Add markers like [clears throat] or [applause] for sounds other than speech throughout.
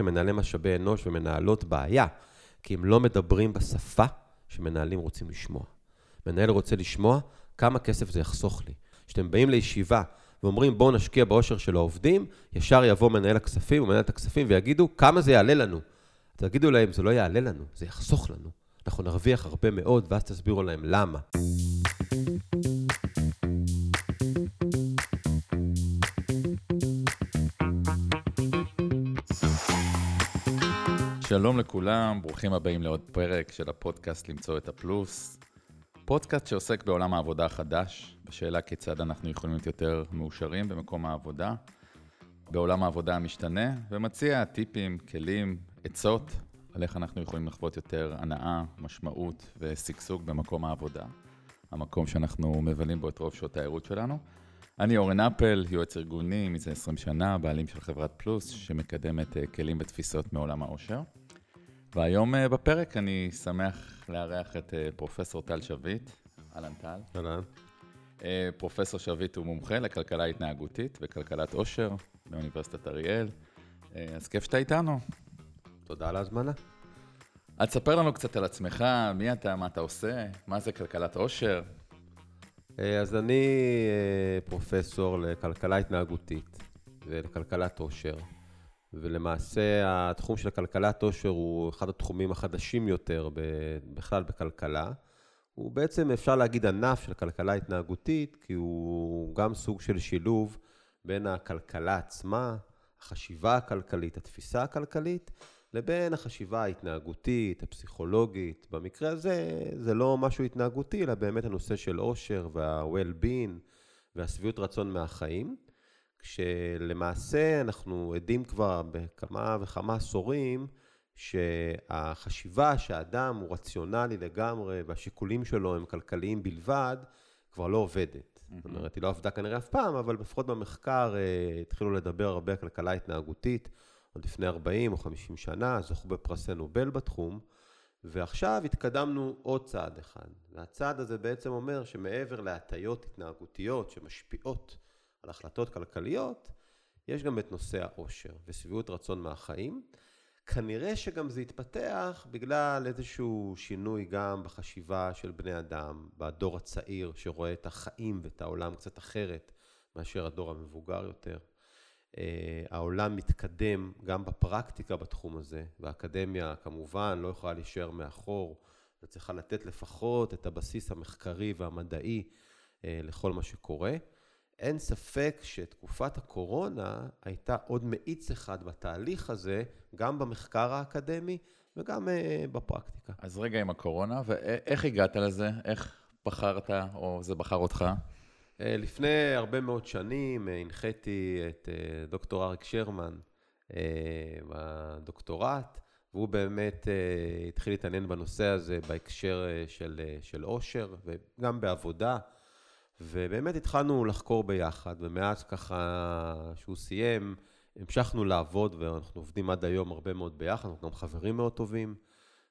למנהלי משאבי אנוש ומנהלות בעיה, כי הם לא מדברים בשפה שמנהלים רוצים לשמוע. מנהל רוצה לשמוע כמה כסף זה יחסוך לי. כשאתם באים לישיבה ואומרים בואו נשקיע באושר של העובדים, ישר יבוא מנהל הכספים ומנהלת הכספים ויגידו כמה זה יעלה לנו. תגידו להם, זה לא יעלה לנו, זה יחסוך לנו. אנחנו נרוויח הרבה מאוד, ואז תסבירו להם למה. שלום לכולם, ברוכים הבאים לעוד פרק של הפודקאסט למצוא את הפלוס. פודקאסט שעוסק בעולם העבודה החדש, בשאלה כיצד אנחנו יכולים להיות יותר מאושרים במקום העבודה, בעולם העבודה המשתנה, ומציע טיפים, כלים, עצות, על איך אנחנו יכולים לחוות יותר הנאה, משמעות ושגשוג במקום העבודה, המקום שאנחנו מבלים בו את רוב שעות הערות שלנו. אני אורן אפל, יועץ ארגוני מזה 20 שנה, בעלים של חברת פלוס, שמקדמת אה, כלים ותפיסות מעולם העושר. והיום אה, בפרק אני שמח לארח את אה, פרופסור טל שביט. אהלן טל. אהלן. פרופסור שביט הוא מומחה לכלכלה התנהגותית וכלכלת עושר באוניברסיטת אריאל. אז כיף שאתה איתנו. תודה על ההזמנה. אז תספר לנו קצת על עצמך, מי אתה, מה אתה עושה, מה זה כלכלת עושר. אה, אז אני אה, פרופסור לכלכלה התנהגותית ולכלכלת עושר, ולמעשה התחום של כלכלת עושר הוא אחד התחומים החדשים יותר בכלל בכלכלה. הוא בעצם, אפשר להגיד, ענף של כלכלה התנהגותית, כי הוא גם סוג של שילוב בין הכלכלה עצמה, החשיבה הכלכלית, התפיסה הכלכלית, לבין החשיבה ההתנהגותית, הפסיכולוגית. במקרה הזה זה לא משהו התנהגותי, אלא באמת הנושא של עושר וה-well-being והשביעות רצון מהחיים. כשלמעשה אנחנו עדים כבר בכמה וכמה עשורים שהחשיבה שהאדם הוא רציונלי לגמרי והשיקולים שלו הם כלכליים בלבד, כבר לא עובדת. Mm-hmm. זאת אומרת, היא לא עבדה כנראה אף פעם, אבל לפחות במחקר uh, התחילו לדבר הרבה על כלכלה התנהגותית. עוד לפני 40 או 50 שנה, זכו בפרסי נובל בתחום, ועכשיו התקדמנו עוד צעד אחד. והצעד הזה בעצם אומר שמעבר להטיות התנהגותיות שמשפיעות על החלטות כלכליות, יש גם את נושא העושר ושביעות רצון מהחיים. כנראה שגם זה יתפתח בגלל איזשהו שינוי גם בחשיבה של בני אדם, בדור הצעיר שרואה את החיים ואת העולם קצת אחרת מאשר הדור המבוגר יותר. אה, העולם מתקדם גם בפרקטיקה בתחום הזה, והאקדמיה כמובן לא יכולה להישאר מאחור, וצריכה לתת לפחות את הבסיס המחקרי והמדעי אה, לכל מה שקורה. אין ספק שתקופת הקורונה הייתה עוד מאיץ אחד בתהליך הזה, גם במחקר האקדמי וגם אה, בפרקטיקה. אז רגע עם הקורונה, ואיך הגעת לזה? איך בחרת, או זה בחר אותך? אה, לפני הרבה מאוד שנים אה, הנחיתי את אה, דוקטור אריק שרמן בדוקטורט, והוא באמת התחיל להתעניין בנושא הזה בהקשר של, של עושר וגם בעבודה, ובאמת התחלנו לחקור ביחד, ומאז ככה שהוא סיים, המשכנו לעבוד, ואנחנו עובדים עד היום הרבה מאוד ביחד, אנחנו גם חברים מאוד טובים,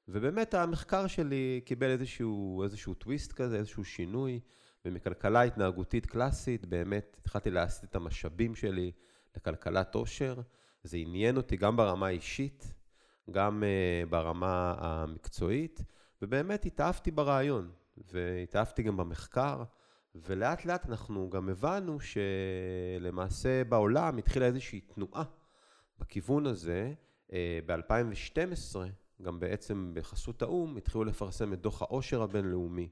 ובאמת המחקר שלי קיבל איזשהו, איזשהו טוויסט כזה, איזשהו שינוי. ומכלכלה התנהגותית קלאסית, באמת התחלתי להסיט את המשאבים שלי לכלכלת עושר. זה עניין אותי גם ברמה האישית, גם uh, ברמה המקצועית, ובאמת התאהבתי ברעיון, והתאהבתי גם במחקר, ולאט לאט אנחנו גם הבנו שלמעשה בעולם התחילה איזושהי תנועה בכיוון הזה. Uh, ב-2012, גם בעצם בחסות האו"ם, התחילו לפרסם את דוח העושר הבינלאומי.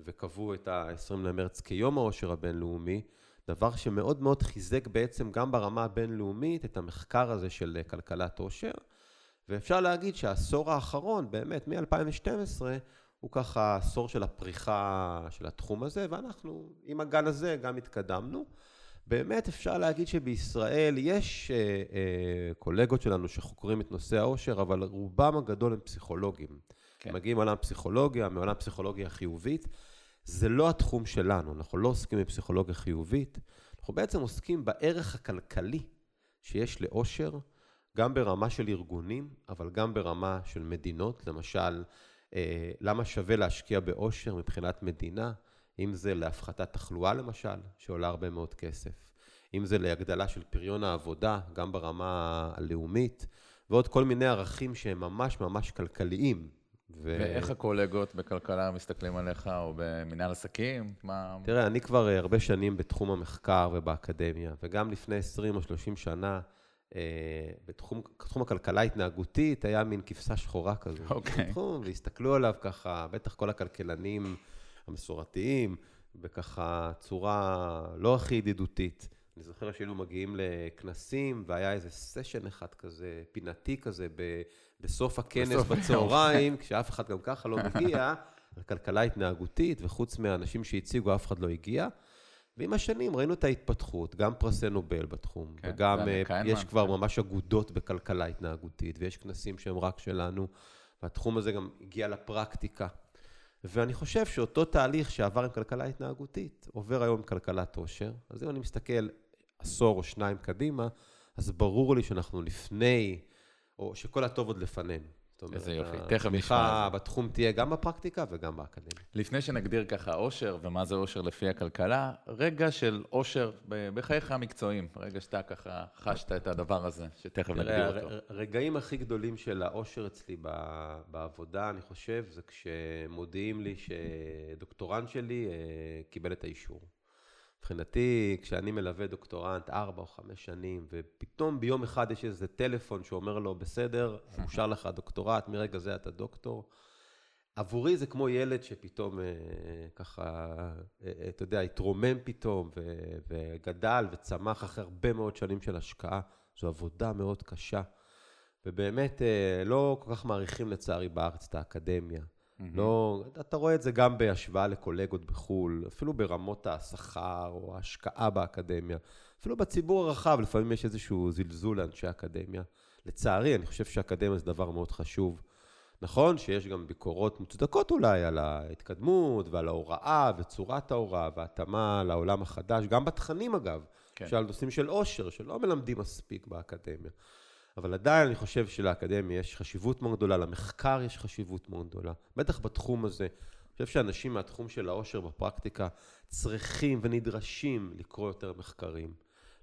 וקבעו את ה-20 למרץ כיום העושר הבינלאומי, דבר שמאוד מאוד חיזק בעצם גם ברמה הבינלאומית את המחקר הזה של כלכלת עושר. ואפשר להגיד שהעשור האחרון, באמת, מ-2012, הוא ככה עשור של הפריחה של התחום הזה, ואנחנו עם הגל הזה גם התקדמנו. באמת אפשר להגיד שבישראל יש אה, אה, קולגות שלנו שחוקרים את נושא העושר, אבל רובם הגדול הם פסיכולוגים. כן. מגיעים מעולם פסיכולוגיה, מעולם פסיכולוגיה חיובית. זה לא התחום שלנו, אנחנו לא עוסקים בפסיכולוגיה חיובית, אנחנו בעצם עוסקים בערך הכלכלי שיש לאושר, גם ברמה של ארגונים, אבל גם ברמה של מדינות. למשל, למה שווה להשקיע באושר מבחינת מדינה? אם זה להפחתת תחלואה למשל, שעולה הרבה מאוד כסף. אם זה להגדלה של פריון העבודה, גם ברמה הלאומית, ועוד כל מיני ערכים שהם ממש ממש כלכליים. ו... ואיך הקולגות בכלכלה מסתכלים עליך, או במנהל עסקים? מה... תראה, אני כבר אה, הרבה שנים בתחום המחקר ובאקדמיה, וגם לפני 20 או 30 שנה, אה, בתחום, בתחום הכלכלה ההתנהגותית, היה מין כבשה שחורה כזו. אוקיי. Okay. והסתכלו עליו ככה, בטח כל הכלכלנים המסורתיים, בככה צורה לא הכי ידידותית. אני זוכר שהיינו מגיעים לכנסים, והיה איזה סשן אחד כזה, פינתי כזה, ב, בסוף הכנס בסוף בצהריים, כשאף אחד גם ככה לא מגיע, על כלכלה התנהגותית, וחוץ מהאנשים שהציגו, אף אחד לא הגיע. ועם השנים ראינו את ההתפתחות, גם פרסי נובל בתחום, כן, וגם uh, יש כבר כן. ממש אגודות בכלכלה התנהגותית, ויש כנסים שהם רק שלנו, והתחום הזה גם הגיע לפרקטיקה. ואני חושב שאותו תהליך שעבר עם כלכלה התנהגותית, עובר היום עם כלכלת עושר. אז אם אני מסתכל עשור או שניים קדימה, אז ברור לי שאנחנו לפני, או שכל הטוב עוד לפנינו. איזה יופי, תכף נשמע. התמיכה בתחום תהיה גם בפרקטיקה וגם באקדמיה. לפני שנגדיר ככה אושר, ומה זה אושר לפי הכלכלה, רגע של אושר בחייך המקצועיים, רגע שאתה ככה חשת את הדבר הזה, שתכף נגדיר אותו. הרגעים הכי גדולים של האושר אצלי בעבודה, אני חושב, זה כשמודיעים לי שדוקטורנט שלי אה, קיבל את האישור. מבחינתי, כשאני מלווה דוקטורנט ארבע או חמש שנים, ופתאום ביום אחד יש איזה טלפון שאומר לו, בסדר, אושר לך דוקטורט, מרגע זה אתה דוקטור. עבורי זה כמו ילד שפתאום אה, ככה, אה, אה, אתה יודע, התרומם פתאום וגדל וצמח אחרי הרבה מאוד שנים של השקעה. זו עבודה מאוד קשה. ובאמת, לא כל כך מעריכים לצערי בארץ את האקדמיה. לא, אתה רואה את זה גם בהשוואה לקולגות בחו"ל, אפילו ברמות השכר או ההשקעה באקדמיה, אפילו בציבור הרחב, לפעמים יש איזשהו זלזול לאנשי אקדמיה. לצערי, אני חושב שאקדמיה זה דבר מאוד חשוב. נכון שיש גם ביקורות מוצדקות אולי על ההתקדמות ועל ההוראה וצורת ההוראה והתאמה לעולם החדש, גם בתכנים אגב, כן. שעל נושאים של עושר, שלא מלמדים מספיק באקדמיה. אבל עדיין אני חושב שלאקדמיה יש חשיבות מאוד גדולה, למחקר יש חשיבות מאוד גדולה, בטח בתחום הזה. אני חושב שאנשים מהתחום של העושר בפרקטיקה צריכים ונדרשים לקרוא יותר מחקרים,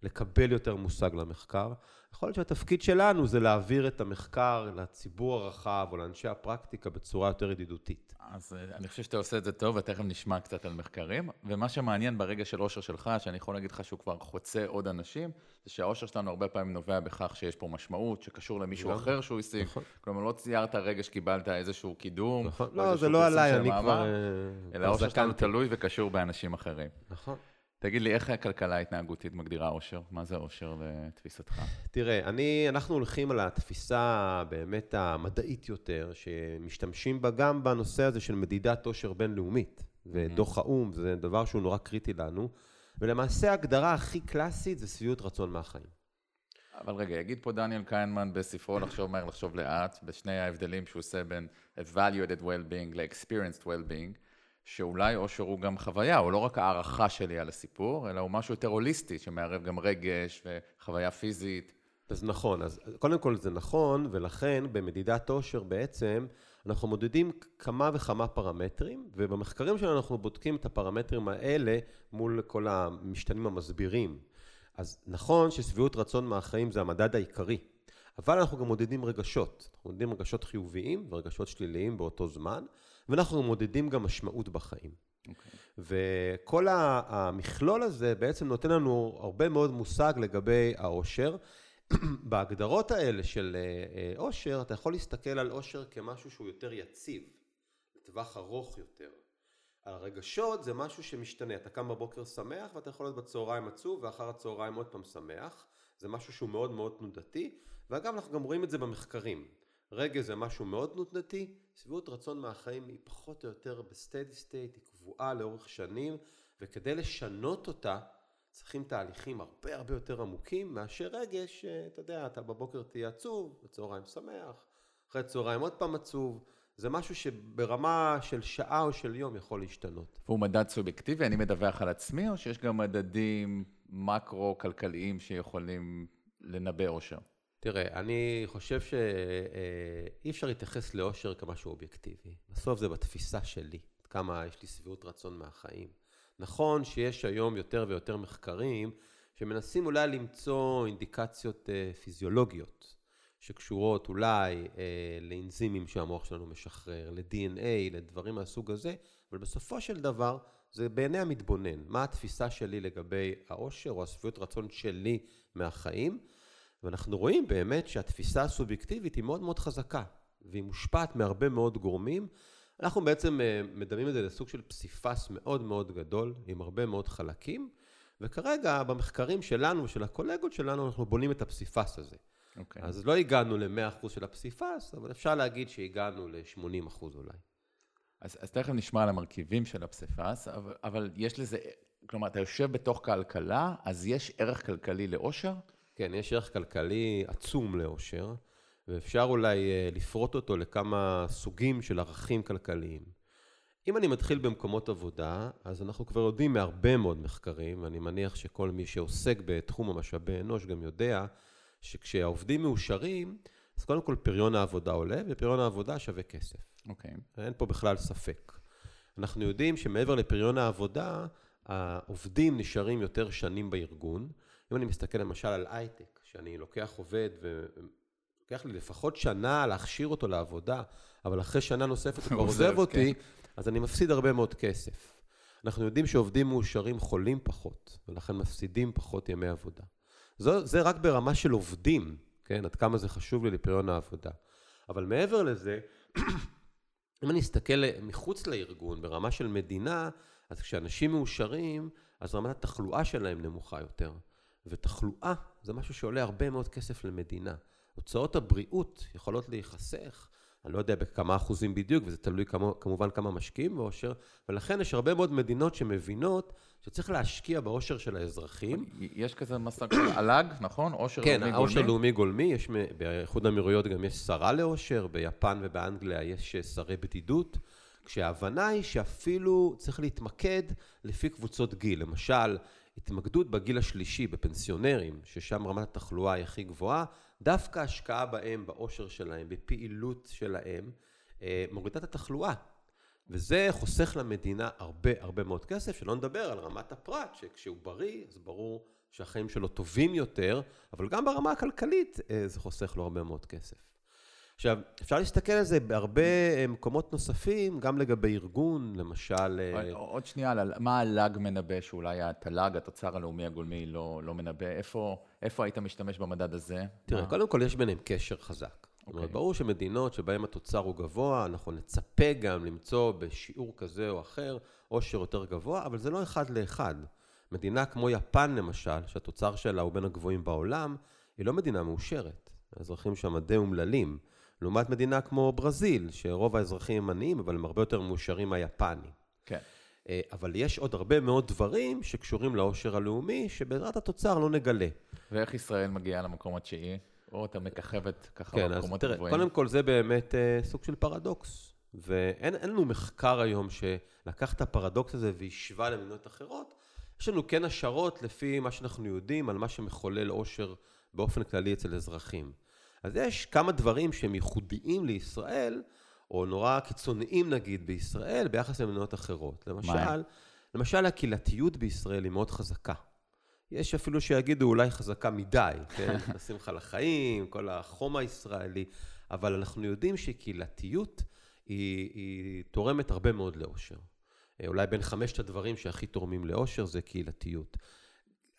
לקבל יותר מושג למחקר. יכול להיות שהתפקיד שלנו זה להעביר את המחקר לציבור הרחב או לאנשי הפרקטיקה בצורה יותר ידידותית. אז אה, אני חושב שאתה עושה את זה טוב, ותכף נשמע קצת על מחקרים. ומה שמעניין ברגע של אושר שלך, שאני יכול להגיד לך שהוא כבר חוצה עוד אנשים, זה שהאושר שלנו הרבה פעמים נובע בכך שיש פה משמעות, שקשור למישהו נכון, אחר שהוא השיג. נכון. כלומר, לא ציירת רגע שקיבלת איזשהו קידום, נכון. לא, זה לא עליי, אני כבר... אלא האושר שלנו תלוי וקשור באנשים אחרים. נכון. תגיד לי, איך הכלכלה ההתנהגותית מגדירה אושר? מה זה אושר לתפיסתך? תראה, אני, אנחנו הולכים על התפיסה באמת המדעית יותר, שמשתמשים בה גם בנושא הזה של מדידת אושר בינלאומית, ודוח האו"ם, זה דבר שהוא נורא קריטי לנו, ולמעשה ההגדרה הכי קלאסית זה שביעות רצון מהחיים. אבל רגע, יגיד פה דניאל קיינמן בספרו לחשוב מהר, לחשוב לאט, בשני ההבדלים שהוא עושה בין evaluated well-being ל-experienced well-being, שאולי אושר הוא גם חוויה, הוא לא רק הערכה שלי על הסיפור, אלא הוא משהו יותר הוליסטי, שמערב גם רגש וחוויה פיזית. אז נכון, אז קודם כל זה נכון, ולכן במדידת אושר בעצם אנחנו מודדים כמה וכמה פרמטרים, ובמחקרים שלנו אנחנו בודקים את הפרמטרים האלה מול כל המשתנים המסבירים. אז נכון ששביעות רצון מהחיים זה המדד העיקרי, אבל אנחנו גם מודדים רגשות. אנחנו מודדים רגשות חיוביים ורגשות שליליים באותו זמן, ואנחנו מודדים גם משמעות בחיים. Okay. אוקיי. וכל המכלול הזה בעצם נותן לנו הרבה מאוד מושג לגבי העושר. [clears throat] בהגדרות האלה של עושר, אה, אה, אתה יכול להסתכל על עושר כמשהו שהוא יותר יציב, לטווח ארוך יותר. הרגשות זה משהו שמשתנה, אתה קם בבוקר שמח ואתה יכול להיות בצהריים עצוב ואחר הצהריים עוד פעם שמח, זה משהו שהוא מאוד מאוד תנודתי, ואגב אנחנו גם רואים את זה במחקרים. רגע זה משהו מאוד תנודתי, שביעות רצון מהחיים היא פחות או יותר בסטדי סטייט, היא קבועה לאורך שנים, וכדי לשנות אותה צריכים תהליכים הרבה הרבה יותר עמוקים מאשר רגש, אתה יודע, אתה בבוקר תהיה עצוב, בצהריים שמח, אחרי צהריים עוד פעם עצוב. זה משהו שברמה של שעה או של יום יכול להשתנות. והוא מדד סובייקטיבי, אני מדווח על עצמי, או שיש גם מדדים מקרו-כלכליים שיכולים לנבא אושר? תראה, אני חושב שאי אפשר להתייחס לאושר כמשהו אובייקטיבי. בסוף זה בתפיסה שלי, כמה יש לי שביעות רצון מהחיים. נכון שיש היום יותר ויותר מחקרים שמנסים אולי למצוא אינדיקציות אה, פיזיולוגיות שקשורות אולי אה, לאנזימים שהמוח שלנו משחרר, ל-DNA, לדברים מהסוג הזה, אבל בסופו של דבר זה בעיני המתבונן. מה התפיסה שלי לגבי העושר או השביעות רצון שלי מהחיים? ואנחנו רואים באמת שהתפיסה הסובייקטיבית היא מאוד מאוד חזקה, והיא מושפעת מהרבה מאוד גורמים. אנחנו בעצם אה, מדמים את זה לסוג של פסיפס מאוד מאוד גדול, עם הרבה מאוד חלקים, וכרגע במחקרים שלנו ושל הקולגות שלנו, אנחנו בונים את הפסיפס הזה. Okay. אוקיי. אז לא הגענו ל-100% של הפסיפס, אבל אפשר להגיד שהגענו ל-80% אולי. אז, אז תכף נשמע על המרכיבים של הפסיפס, אבל, אבל יש לזה, כלומר, אתה יושב בתוך כלכלה, אז יש ערך כלכלי לאושר? כן, יש ערך כלכלי עצום לאושר, ואפשר אולי אה, לפרוט אותו לכמה סוגים של ערכים כלכליים. אם אני מתחיל במקומות עבודה, אז אנחנו כבר יודעים מהרבה מאוד מחקרים, ואני מניח שכל מי שעוסק בתחום המשאבי אנוש גם יודע, שכשהעובדים מאושרים, אז קודם כל פריון העבודה עולה, ופריון העבודה שווה כסף. אוקיי. Okay. אין פה בכלל ספק. אנחנו יודעים שמעבר לפריון העבודה, העובדים נשארים יותר שנים בארגון. אם אני מסתכל למשל על הייטק, שאני לוקח עובד ולוקח לי לפחות שנה להכשיר אותו לעבודה, אבל אחרי שנה נוספת הוא כבר עוזב אותי, כן. אז אני מפסיד הרבה מאוד כסף. אנחנו יודעים שעובדים מאושרים חולים פחות, ולכן מפסידים פחות ימי עבודה. זו, זה רק ברמה של עובדים, כן? עד כמה זה חשוב לי לפריון העבודה. אבל מעבר לזה, [clears throat] אם אני אסתכל מחוץ לארגון, ברמה של מדינה, אז כשאנשים מאושרים, אז רמת התחלואה שלהם נמוכה יותר. ותחלואה זה משהו שעולה הרבה מאוד כסף למדינה. הוצאות הבריאות יכולות להיחסך, אני לא יודע בכמה אחוזים בדיוק, וזה תלוי כמו, כמובן כמה משקיעים באושר, ולכן יש הרבה מאוד מדינות שמבינות שצריך להשקיע באושר של האזרחים. יש כזה מסע על"ג, נכון? עושר כן, לאומי גולמי? כן, העושר לאומי גולמי, יש, באיחוד האמירויות גם יש שרה לאושר, ביפן ובאנגליה יש שרי בדידות, כשההבנה היא שאפילו צריך להתמקד לפי קבוצות גיל. למשל, התמקדות בגיל השלישי, בפנסיונרים, ששם רמת התחלואה היא הכי גבוהה, דווקא השקעה בהם, באושר שלהם, בפעילות שלהם, אה, מורידה את התחלואה. וזה חוסך למדינה הרבה הרבה מאוד כסף, שלא נדבר על רמת הפרט, שכשהוא בריא, אז ברור שהחיים שלו טובים יותר, אבל גם ברמה הכלכלית אה, זה חוסך לו הרבה מאוד כסף. עכשיו, אפשר להסתכל על זה בהרבה אה, מקומות נוספים, גם לגבי ארגון, למשל... אה, עוד שנייה, מה הלאג מנבא, שאולי התל"ג, התוצר הלאומי הגולמי, לא, לא מנבא. איפה, איפה היית משתמש במדד הזה? תראה, מה? קודם כל יש ביניהם קשר חזק. זאת אומרת, אוקיי. ברור שמדינות שבהן התוצר הוא גבוה, אנחנו נצפה גם למצוא בשיעור כזה או אחר עושר יותר גבוה, אבל זה לא אחד לאחד. מדינה כמו יפן למשל, שהתוצר שלה הוא בין הגבוהים בעולם, היא לא מדינה מאושרת. האזרחים שם די אומללים. לעומת מדינה כמו ברזיל, שרוב האזרחים הם עניים, אבל הם הרבה יותר מאושרים מהיפנים. כן. אה, אבל יש עוד הרבה מאוד דברים שקשורים לעושר הלאומי, שבעזרת התוצר לא נגלה. ואיך ישראל מגיעה למקום התשיעי? או אתה מככבת ככה כן, במקומות הגבוהים? כן, אז תראה, קודם כל זה באמת אה, סוג של פרדוקס. ואין לנו מחקר היום שלקח את הפרדוקס הזה והשווה למדינות אחרות. יש לנו כן השערות לפי מה שאנחנו יודעים על מה שמחולל עושר באופן כללי אצל אזרחים. אז יש כמה דברים שהם ייחודיים לישראל, או נורא קיצוניים נגיד בישראל, ביחס למדינות אחרות. למשל, למשל הקהילתיות בישראל היא מאוד חזקה. יש אפילו שיגידו אולי חזקה מדי, [laughs] כן? נשים לך לחיים, כל החום הישראלי, אבל אנחנו יודעים שקהילתיות היא, היא תורמת הרבה מאוד לאושר. אה, אולי בין חמשת הדברים שהכי תורמים לאושר זה קהילתיות.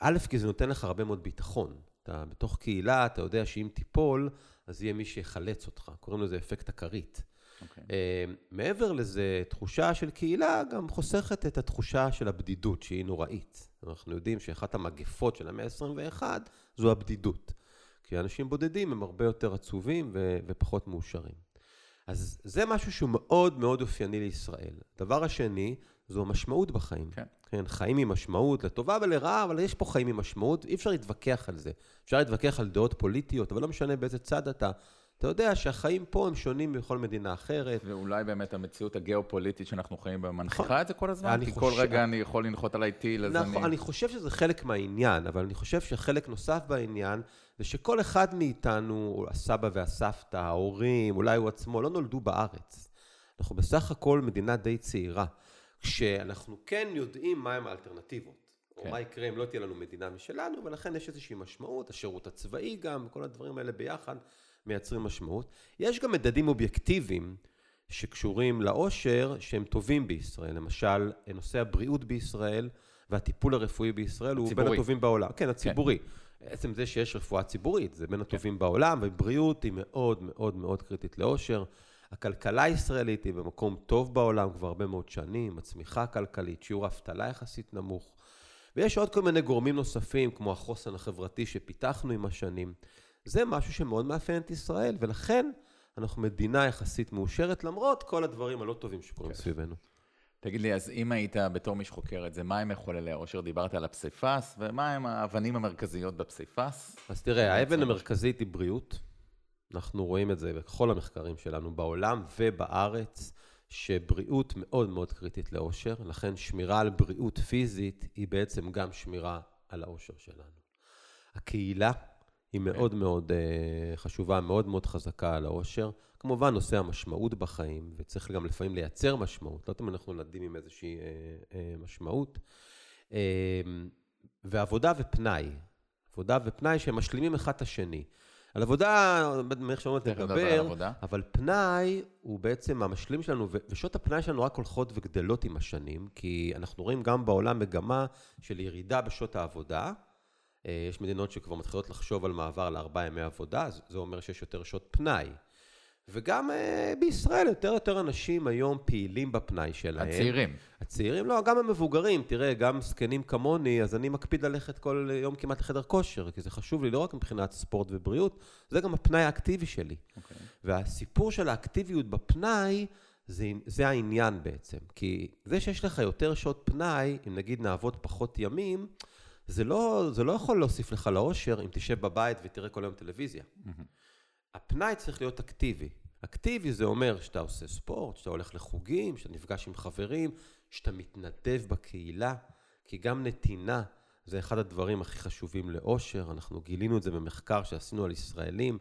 א', כי זה נותן לך הרבה מאוד ביטחון. אתה בתוך קהילה, אתה יודע שאם תיפול, אז יהיה מי שיחלץ אותך. קוראים לזה אפקט הכרית. Okay. אוקיי. Uh, מעבר לזה, תחושה של קהילה גם חוסכת את התחושה של הבדידות, שהיא נוראית. אנחנו יודעים שאחת המגפות של המאה ה-21 זו הבדידות. כי אנשים בודדים הם הרבה יותר עצובים ו- ופחות מאושרים. אז זה משהו שהוא מאוד מאוד אופייני לישראל. דבר השני, זו המשמעות בחיים. כן. כן, חיים עם משמעות, לטובה ולרעה, אבל יש פה חיים עם משמעות, אי אפשר להתווכח על זה. אפשר להתווכח על דעות פוליטיות, אבל לא משנה באיזה צד אתה. אתה יודע שהחיים פה הם שונים מכל מדינה אחרת. ואולי באמת המציאות הגיאופוליטית שאנחנו חיים בה מנכיחה נכון. את זה כל הזמן? כי חושב... כל רגע אני יכול לנחות עליי טיל, אז נכון, אני... אני חושב שזה חלק מהעניין, אבל אני חושב שחלק נוסף בעניין, זה שכל אחד מאיתנו, הסבא והסבתא, ההורים, אולי הוא עצמו, לא נולדו בארץ. אנחנו בסך הכל מדינה די צעירה. כשאנחנו כן יודעים מהם האלטרנטיבות. כן. או מה יקרה אם לא תהיה לנו מדינה משלנו, ולכן יש איזושהי משמעות, השירות הצבאי גם, כל הדברים האלה ביחד, מייצרים משמעות. יש גם מדדים אובייקטיביים שקשורים לעושר שהם טובים בישראל. למשל, נושא הבריאות בישראל והטיפול הרפואי בישראל הוא בין הטובים בעולם. כן, הציבורי. כן. עצם זה שיש רפואה ציבורית, זה בין הטובים כן. בעולם, ובריאות היא מאוד מאוד מאוד קריטית לעושר. הכלכלה הישראלית היא במקום טוב בעולם כבר הרבה מאוד שנים, הצמיחה הכלכלית, שיעור האבטלה יחסית נמוך. ויש עוד כל מיני גורמים נוספים, כמו החוסן החברתי שפיתחנו עם השנים. זה משהו שמאוד מאפיין את ישראל, ולכן אנחנו מדינה יחסית מאושרת, למרות כל הדברים הלא טובים שקורים כן. סביבנו. תגיד לי, אז אם היית בתור מי שחוקר את זה, מה הם מחוללי העושר? דיברת על הפסיפס, ומה הם האבנים המרכזיות בפסיפס? אז תראה, האבן המרכזית היא בריאות. אנחנו רואים את זה בכל המחקרים שלנו בעולם ובארץ, שבריאות מאוד מאוד קריטית לאושר, לכן שמירה על בריאות פיזית היא בעצם גם שמירה על האושר שלנו. הקהילה היא אוקיי. מאוד מאוד uh, חשובה, מאוד מאוד חזקה על האושר. כמובן, נושא המשמעות בחיים, וצריך גם לפעמים לייצר משמעות, לא תמיד אנחנו נולדים עם איזושהי uh, uh, משמעות. Uh, ועבודה ופנאי, עבודה ופנאי שהם משלימים אחד את השני. על עבודה, מאיך שאומרת, נדבר, אבל פנאי הוא בעצם המשלים שלנו, ושעות הפנאי שלנו רק הולכות וגדלות עם השנים, כי אנחנו רואים גם בעולם מגמה של ירידה בשעות העבודה. אה, יש מדינות שכבר מתחילות לחשוב על מעבר לארבעה ימי עבודה, זה אומר שיש יותר שעות פנאי. וגם uh, בישראל יותר יותר אנשים היום פעילים בפנאי שלהם. הצעירים. הצעירים, לא, גם המבוגרים. תראה, גם זקנים כמוני, אז אני מקפיד ללכת כל יום כמעט לחדר כושר, כי זה חשוב לי לא רק מבחינת ספורט ובריאות, זה גם הפנאי האקטיבי שלי. Okay. אוקיי. והסיפור של האקטיביות בפנאי, זה, זה העניין בעצם. כי זה שיש לך יותר שעות פנאי, אם נגיד נעבוד פחות ימים, זה לא, זה לא יכול להוסיף לך לאושר אם תשב בבית ותראה כל היום טלוויזיה. Mm-hmm. הפנאי צריך להיות אקטיבי. אקטיבי זה אומר שאתה עושה ספורט, שאתה הולך לחוגים, שאתה נפגש עם חברים, שאתה מתנדב בקהילה, כי גם נתינה זה אחד הדברים הכי חשובים לאושר. אנחנו גילינו את זה במחקר שעשינו על ישראלים,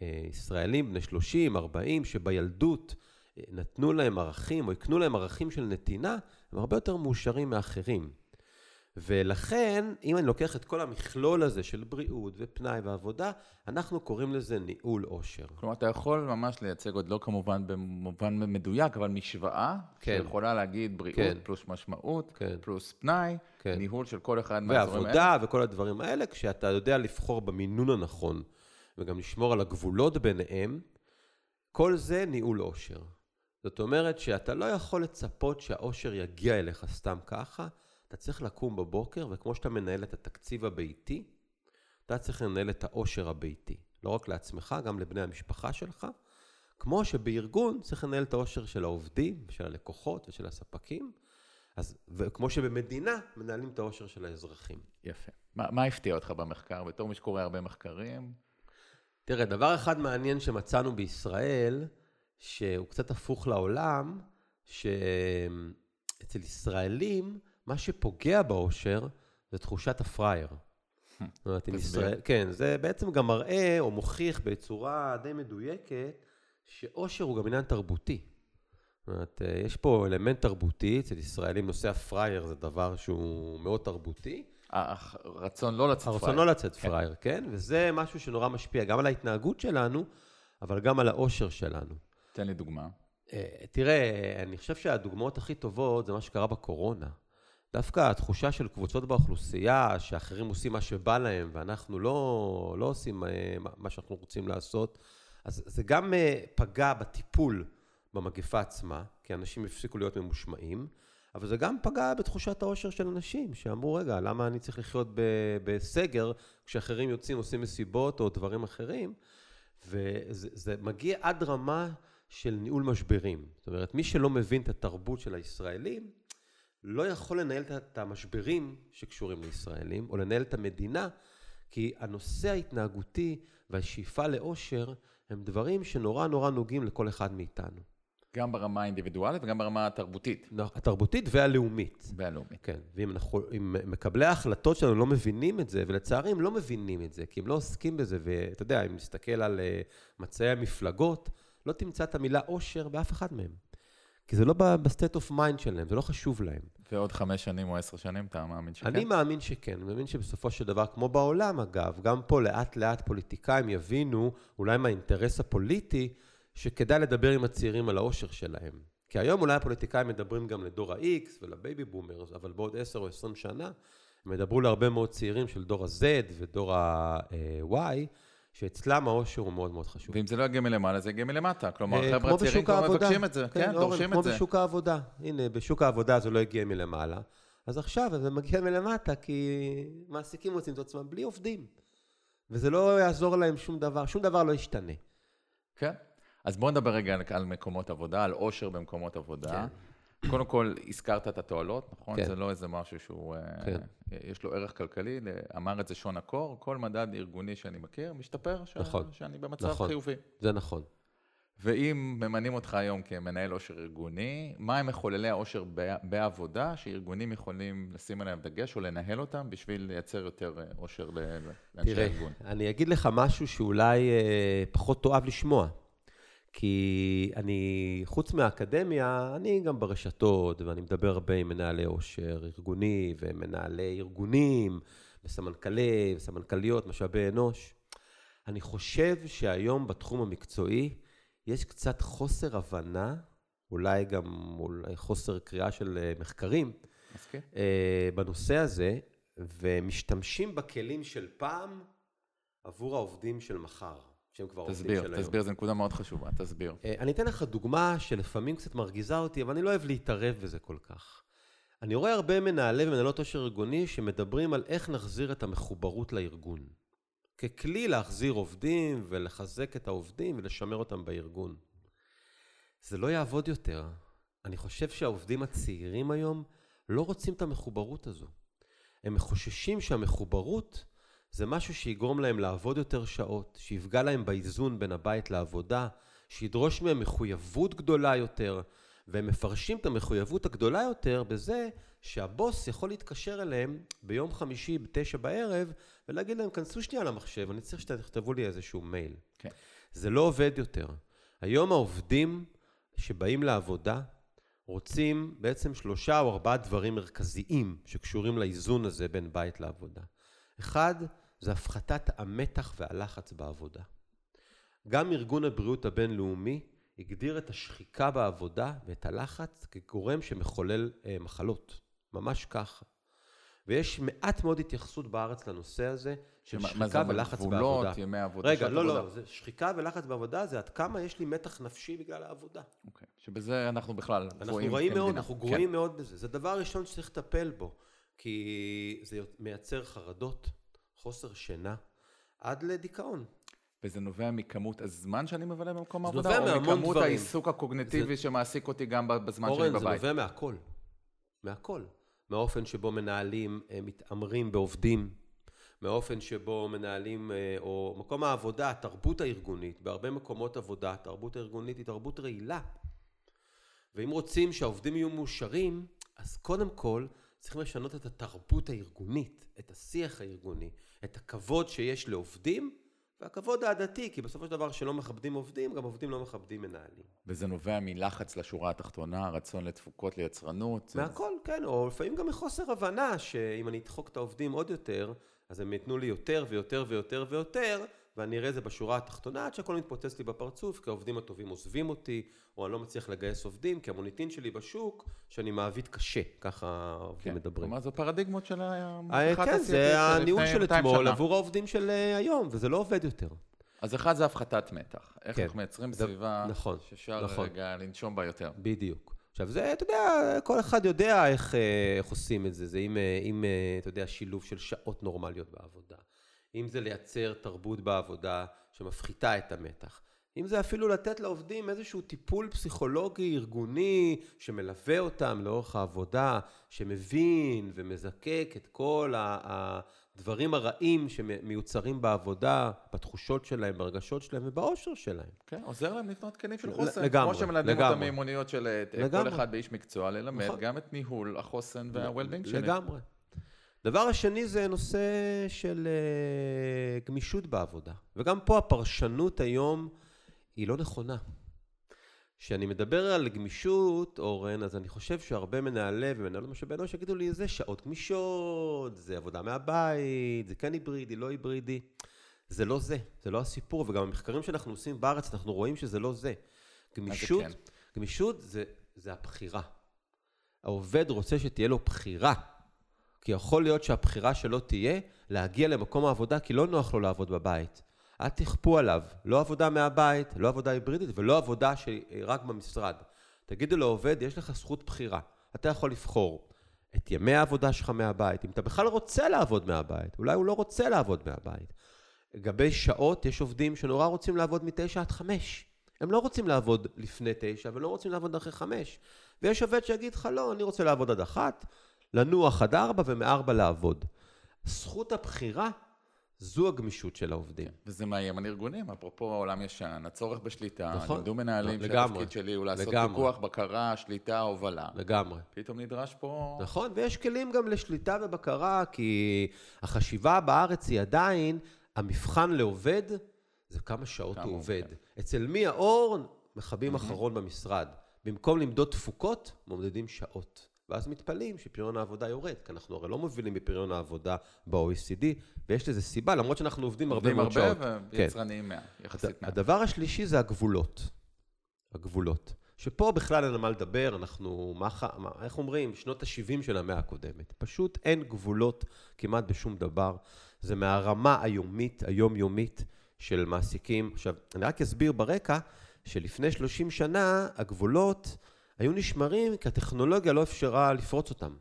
שישראלים בני 30, 40, שבילדות אה, נתנו להם ערכים או הקנו להם ערכים של נתינה, הם הרבה יותר מאושרים מאחרים. ולכן, אם אני לוקח את כל המכלול הזה של בריאות ופנאי ועבודה, אנחנו קוראים לזה ניהול עושר. כלומר, אתה יכול ממש לייצג עוד לא כמובן במובן מדויק, אבל משוואה, כן. שיכולה להגיד בריאות כן. פלוס משמעות, כן. פלוס פנאי, כן. ניהול של כל אחד מהאזורים האלה. ועבודה וכל הדברים האלה, כשאתה יודע לבחור במינון הנכון, וגם לשמור על הגבולות ביניהם, כל זה ניהול עושר. זאת אומרת שאתה לא יכול לצפות שהעושר יגיע אליך סתם ככה, אתה צריך לקום בבוקר, וכמו שאתה מנהל את התקציב הביתי, אתה צריך לנהל את העושר הביתי. לא רק לעצמך, גם לבני המשפחה שלך. כמו שבארגון צריך לנהל את העושר של העובדים, של הלקוחות ושל הספקים. אז, וכמו שבמדינה מנהלים את העושר של האזרחים. יפה. מה, מה הפתיע אותך במחקר? בתור מי שקורא הרבה מחקרים? תראה, דבר אחד מעניין שמצאנו בישראל, שהוא קצת הפוך לעולם, שאצל ישראלים, מה שפוגע באושר זה תחושת הפראייר. זאת אומרת, עם ישראל, כן, זה בעצם גם מראה או מוכיח בצורה די מדויקת שאושר הוא גם עניין תרבותי. זאת אומרת, אה, יש פה אלמנט תרבותי, אצל ישראלים נושא הפראייר זה דבר שהוא מאוד תרבותי. הרצון לא לצאת פראייר. הרצון לא לצאת כן. פראייר, כן? וזה משהו שנורא משפיע גם על ההתנהגות שלנו, אבל גם על האושר שלנו. תן לי דוגמה. אה, תראה, אני חושב שהדוגמאות הכי טובות זה מה שקרה בקורונה. דווקא התחושה של קבוצות באוכלוסייה, שאחרים עושים מה שבא להם, ואנחנו לא, לא עושים אה, מה שאנחנו רוצים לעשות, אז זה גם אה, פגע בטיפול במגפה עצמה, כי אנשים הפסיקו להיות ממושמעים, אבל זה גם פגע בתחושת העושר של אנשים, שאמרו, רגע, למה אני צריך לחיות בסגר, כשאחרים יוצאים, עושים מסיבות או דברים אחרים? וזה מגיע עד רמה של ניהול משברים. זאת אומרת, מי שלא מבין את התרבות של הישראלים, לא יכול לנהל את המשברים שקשורים לישראלים, או לנהל את המדינה, כי הנושא ההתנהגותי והשאיפה לאושר הם דברים שנורא נורא נוגעים לכל אחד מאיתנו. גם ברמה האינדיבידואלית וגם ברמה התרבותית. התרבותית והלאומית. והלאומית. כן, ואם אנחנו, אם מקבלי ההחלטות שלנו לא מבינים את זה, ולצערי הם לא מבינים את זה, כי הם לא עוסקים בזה, ואתה יודע, אם נסתכל על uh, מצעי המפלגות, לא תמצא את המילה אושר באף אחד מהם. כי זה לא ב state of mind שלהם, זה לא חשוב להם. ועוד חמש שנים או עשר שנים, אתה מאמין שכן? אני מאמין שכן, אני מאמין שבסופו של דבר, כמו בעולם אגב, גם פה לאט לאט פוליטיקאים יבינו, אולי מהאינטרס הפוליטי, שכדאי לדבר עם הצעירים על האושר שלהם. כי היום אולי הפוליטיקאים מדברים גם לדור ה-X ול baby boomers, אבל בעוד עשר או עשרים שנה, הם ידברו להרבה מאוד צעירים של דור ה-Z ודור ה-Y, שאצלם העושר הוא מאוד מאוד חשוב. ואם זה לא יגיע מלמעלה, זה יגיע מלמטה. כלומר, אה, חבר'ה צעירים כבר מבקשים את זה, כן, כן דורשים את זה. כמו בשוק העבודה. הנה, בשוק העבודה זה לא הגיע מלמעלה, אז עכשיו זה מגיע מלמטה, כי מעסיקים רוצים את עצמם בלי עובדים. וזה לא יעזור להם שום דבר, שום דבר לא ישתנה. כן. אז בואו נדבר רגע על מקומות עבודה, על עושר במקומות עבודה. כן. קודם כל, הזכרת את התועלות, נכון? כן. זה לא איזה משהו שהוא... כן. אה, יש לו ערך כלכלי, אמר את זה שון הקור, כל מדד ארגוני שאני מכיר משתפר, ש... נכון. שאני במצב נכון. חיובי. זה נכון. ואם ממנים אותך היום כמנהל עושר ארגוני, מה הם מחוללי העושר בעבודה שארגונים יכולים לשים עליהם דגש או לנהל אותם בשביל לייצר יותר אה, עושר לאנשי תראה, הארגון? אני אגיד לך משהו שאולי אה, פחות תאהב לשמוע. כי אני, חוץ מהאקדמיה, אני גם ברשתות, ואני מדבר הרבה עם מנהלי עושר ארגוני, ומנהלי ארגונים, וסמנכ"לי, וסמנכ"ליות, משאבי אנוש. אני חושב שהיום בתחום המקצועי, יש קצת חוסר הבנה, אולי גם אולי חוסר קריאה של אה, מחקרים, מסכים? אה, בנושא הזה, ומשתמשים בכלים של פעם עבור העובדים של מחר, שהם כבר עובדים של תסביר. תסביר, זו נקודה מאוד חשובה, תסביר. אה, אני אתן לך דוגמה שלפעמים קצת מרגיזה אותי, אבל אני לא אוהב להתערב בזה כל כך. אני רואה הרבה מנהלי ומנהלות עושר ארגוני שמדברים על איך נחזיר את המחוברות לארגון. ככלי להחזיר עובדים ולחזק את העובדים ולשמר אותם בארגון. זה לא יעבוד יותר. אני חושב שהעובדים הצעירים היום לא רוצים את המחוברות הזו. הם חוששים שהמחוברות זה משהו שיגרום להם לעבוד יותר שעות, שיפגע להם באיזון בין הבית לעבודה, שידרוש מהם מחויבות גדולה יותר, והם מפרשים את המחויבות הגדולה יותר בזה שהבוס יכול להתקשר אליהם ביום חמישי בתשע בערב ולהגיד להם, כנסו שנייה למחשב, אני צריך שתכתבו לי איזשהו מייל. כן. זה לא עובד יותר. היום העובדים שבאים לעבודה רוצים בעצם שלושה או ארבעה דברים מרכזיים שקשורים לאיזון הזה בין בית לעבודה. אחד, זה הפחתת המתח והלחץ בעבודה. גם ארגון הבריאות הבינלאומי הגדיר את השחיקה בעבודה ואת הלחץ כגורם שמחולל אה, מחלות. ממש ככה. ויש מעט מאוד התייחסות בארץ לנושא הזה של שחיקה מה? ולחץ גבולות, בעבודה. ימי עבודה, רגע, שעת לא, עבודה? לא, זה שחיקה ולחץ בעבודה זה עד כמה יש לי מתח נפשי בגלל העבודה. אוקיי. שבזה אנחנו בכלל אנחנו רואים מאוד. אנחנו כן. גרועים מאוד בזה. זה דבר ראשון שצריך לטפל בו, כי זה מייצר חרדות, חוסר שינה, עד לדיכאון. וזה נובע מכמות הזמן שאני מבלה במקום זה העבודה, או מכמות דברים. העיסוק הקוגניטיבי שמעסיק אותי גם בזמן אורן, זה בבית. נובע מהכל. מהכל. מהאופן שבו מנהלים אה, מתעמרים בעובדים, מהאופן שבו מנהלים, אה, או מקום העבודה, התרבות הארגונית, בהרבה מקומות עבודה, התרבות הארגונית היא תרבות רעילה. ואם רוצים שהעובדים יהיו מאושרים, אז קודם כל צריכים לשנות את התרבות הארגונית, את השיח הארגוני, את הכבוד שיש לעובדים, והכבוד העדתי, כי בסופו של דבר כשלא מכבדים עובדים, גם עובדים לא מכבדים מנהלים. וזה נובע מלחץ לשורה התחתונה, רצון לתפוקות, ליצרנות. זה- מהכל, כן, או לפעמים גם מחוסר הבנה שאם אני אדחוק את העובדים עוד יותר, אז הם ייתנו לי יותר ויותר ויותר ויותר, ואני אראה את זה בשורה התחתונה, עד שהכל מתפוצץ לי בפרצוף, כי העובדים הטובים עוזבים אותי, או אני לא מצליח לגייס עובדים, כי המוניטין שלי בשוק, שאני מעביד קשה, ככה העובדים כן. מדברים. כלומר, זה פרדיגמות של אה, המהפכה כן, זה הניהול של אתמול. עבור העובדים של אה, היום, וזה לא עובד יותר. אז אחד זה הפחתת מתח. איך כן. אנחנו מייצרים זה- סביבה נכון, שאפשר נכון. רגע לנשום בה יותר. בדיוק. עכשיו זה, אתה יודע, כל אחד יודע איך, אה, איך עושים את זה. זה עם, אה, עם, אה, אתה יודע, שילוב של שעות נורמליות בעבודה. אם זה לייצר תרבות בעבודה שמפחיתה את המתח. אם זה אפילו לתת לעובדים איזשהו טיפול פסיכולוגי, ארגוני, שמלווה אותם לאורך העבודה, שמבין ומזקק את כל הדברים הרעים שמיוצרים בעבודה, בתחושות שלהם, ברגשות שלהם ובאושר שלהם. כן, עוזר להם לבנות כלים של חוסן. לגמרי, כמו שמלמדים אותם. מיומנויות של אה, כל. אחד באיש מקצוע, ללמד נכון. גם את ניהול החוסן וה-well-being שלי. לגמרי. דבר השני זה נושא של אה, גמישות בעבודה. וגם פה הפרשנות היום היא לא נכונה. כשאני מדבר על גמישות, אורן, אז אני חושב שהרבה מנהלי ומנהלות משאבי אנוש יגידו לי, זה שעות גמישות, זה עבודה מהבית, זה כן היברידי, לא היברידי. זה לא זה, זה לא הסיפור, וגם המחקרים שאנחנו עושים בארץ, אנחנו רואים שזה לא זה. גמישות, כן? גמישות זה, זה הבחירה. העובד רוצה שתהיה לו בחירה. כי יכול להיות שהבחירה שלו תהיה להגיע למקום העבודה, כי לא נוח לו לעבוד בבית. אל תכפו עליו, לא עבודה מהבית, לא עבודה היברידית ולא עבודה רק במשרד. תגידו לעובד, יש לך זכות בחירה. אתה יכול לבחור את ימי העבודה שלך מהבית, אם אתה בכלל רוצה לעבוד מהבית, אולי הוא לא רוצה לעבוד מהבית. לגבי שעות, יש עובדים שנורא רוצים לעבוד מתשע עד חמש. הם לא רוצים לעבוד לפני תשע ולא רוצים לעבוד אחרי חמש. ויש עובד שיגיד לך, לא, אני רוצה לעבוד עד אחת, לנוח עד ארבע ומארבע לעבוד. זכות הבחירה זו הגמישות של העובדים. וזה מאיים על ארגונים, אפרופו העולם ישן, הצורך בשליטה, נכון. לימדו מנהלים לגמרי. שהתפקיד שלי הוא לעשות לגמרי. פיקוח, בקרה, שליטה, הובלה. לגמרי. פתאום נדרש פה... נכון, ויש כלים גם לשליטה ובקרה, כי החשיבה בארץ היא עדיין, המבחן לעובד זה כמה שעות כמה הוא עובד. כן. אצל מי האור מכבים אחרון במשרד. במקום למדוד תפוקות, מודדים שעות. ואז מתפלאים שפריון העבודה יורד, כי אנחנו הרי לא מובילים בפריון העבודה ב-OECD, ויש לזה סיבה, למרות שאנחנו עובדים הרבה עובדים מאוד שעות. הרבה כן. ויצרניים מעט, יחסית מעט. הדבר השלישי זה הגבולות. הגבולות. שפה בכלל אין על מה לדבר, אנחנו, מה, מה, איך אומרים, שנות ה-70 של המאה הקודמת. פשוט אין גבולות כמעט בשום דבר. זה מהרמה היומית, היומיומית של מעסיקים. עכשיו, אני רק אסביר ברקע, שלפני 30 שנה הגבולות היו נשמרים כי הטכנולוגיה לא אפשרה לפרוץ אותם.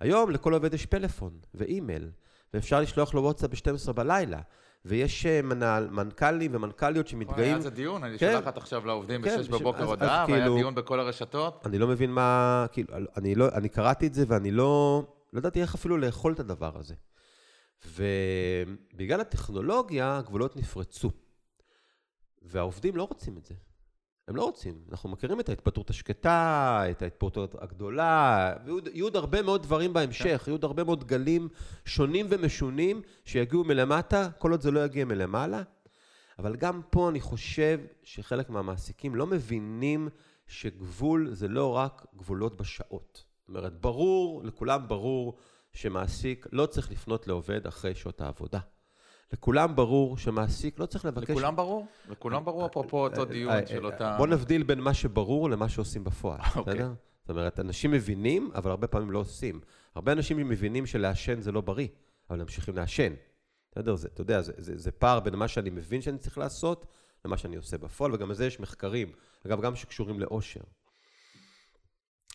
היום לכל עובד יש פלאפון ואימייל, ואפשר לשלוח לו וואטסאפ ב-12 בלילה, ויש אה, מנהל, מנכ"לים ומנכ"ליות שמתגאים... היה על זה דיון, אני כן. שולחת עכשיו לעובדים כן, בשש ש- בבוקר אז- הודעה, אז והיה כאילו- דיון בכל הרשתות. אני לא מבין מה, כאילו, אני לא, אני קראתי את זה ואני לא, לא ידעתי איך אפילו לאכול את הדבר הזה. ובגלל הטכנולוגיה, הגבולות נפרצו. והעובדים לא רוצים את זה. הם לא רוצים. אנחנו מכירים את ההתפטרות השקטה, את ההתפטרות הגדולה, ויהיו יהיו עוד הרבה מאוד דברים בהמשך, יהיו עוד הרבה מאוד גלים שונים ומשונים שיגיעו מלמטה, כל עוד זה לא יגיע מלמעלה. אבל גם פה אני חושב שחלק מהמעסיקים לא מבינים שגבול זה לא רק גבולות בשעות. זאת אומרת, ברור, לכולם ברור שמעסיק לא צריך לפנות לעובד אחרי שעות העבודה. לכולם ברור שמעסיק לא צריך לבקש... לכולם ברור? לכולם ברור, אפרופו אותו דיון אה, של אה, אותה... בוא נבדיל בין מה שברור למה שעושים בפועל, אוקיי. בסדר? זאת אומרת, אנשים מבינים, אבל הרבה פעמים לא עושים. הרבה אנשים מבינים שלעשן זה לא בריא, אבל ממשיכים לעשן. בסדר? זה, אתה יודע, זה, זה, זה פער בין מה שאני מבין שאני צריך לעשות, למה שאני עושה בפועל, וגם לזה יש מחקרים, אגב, גם שקשורים לאושר.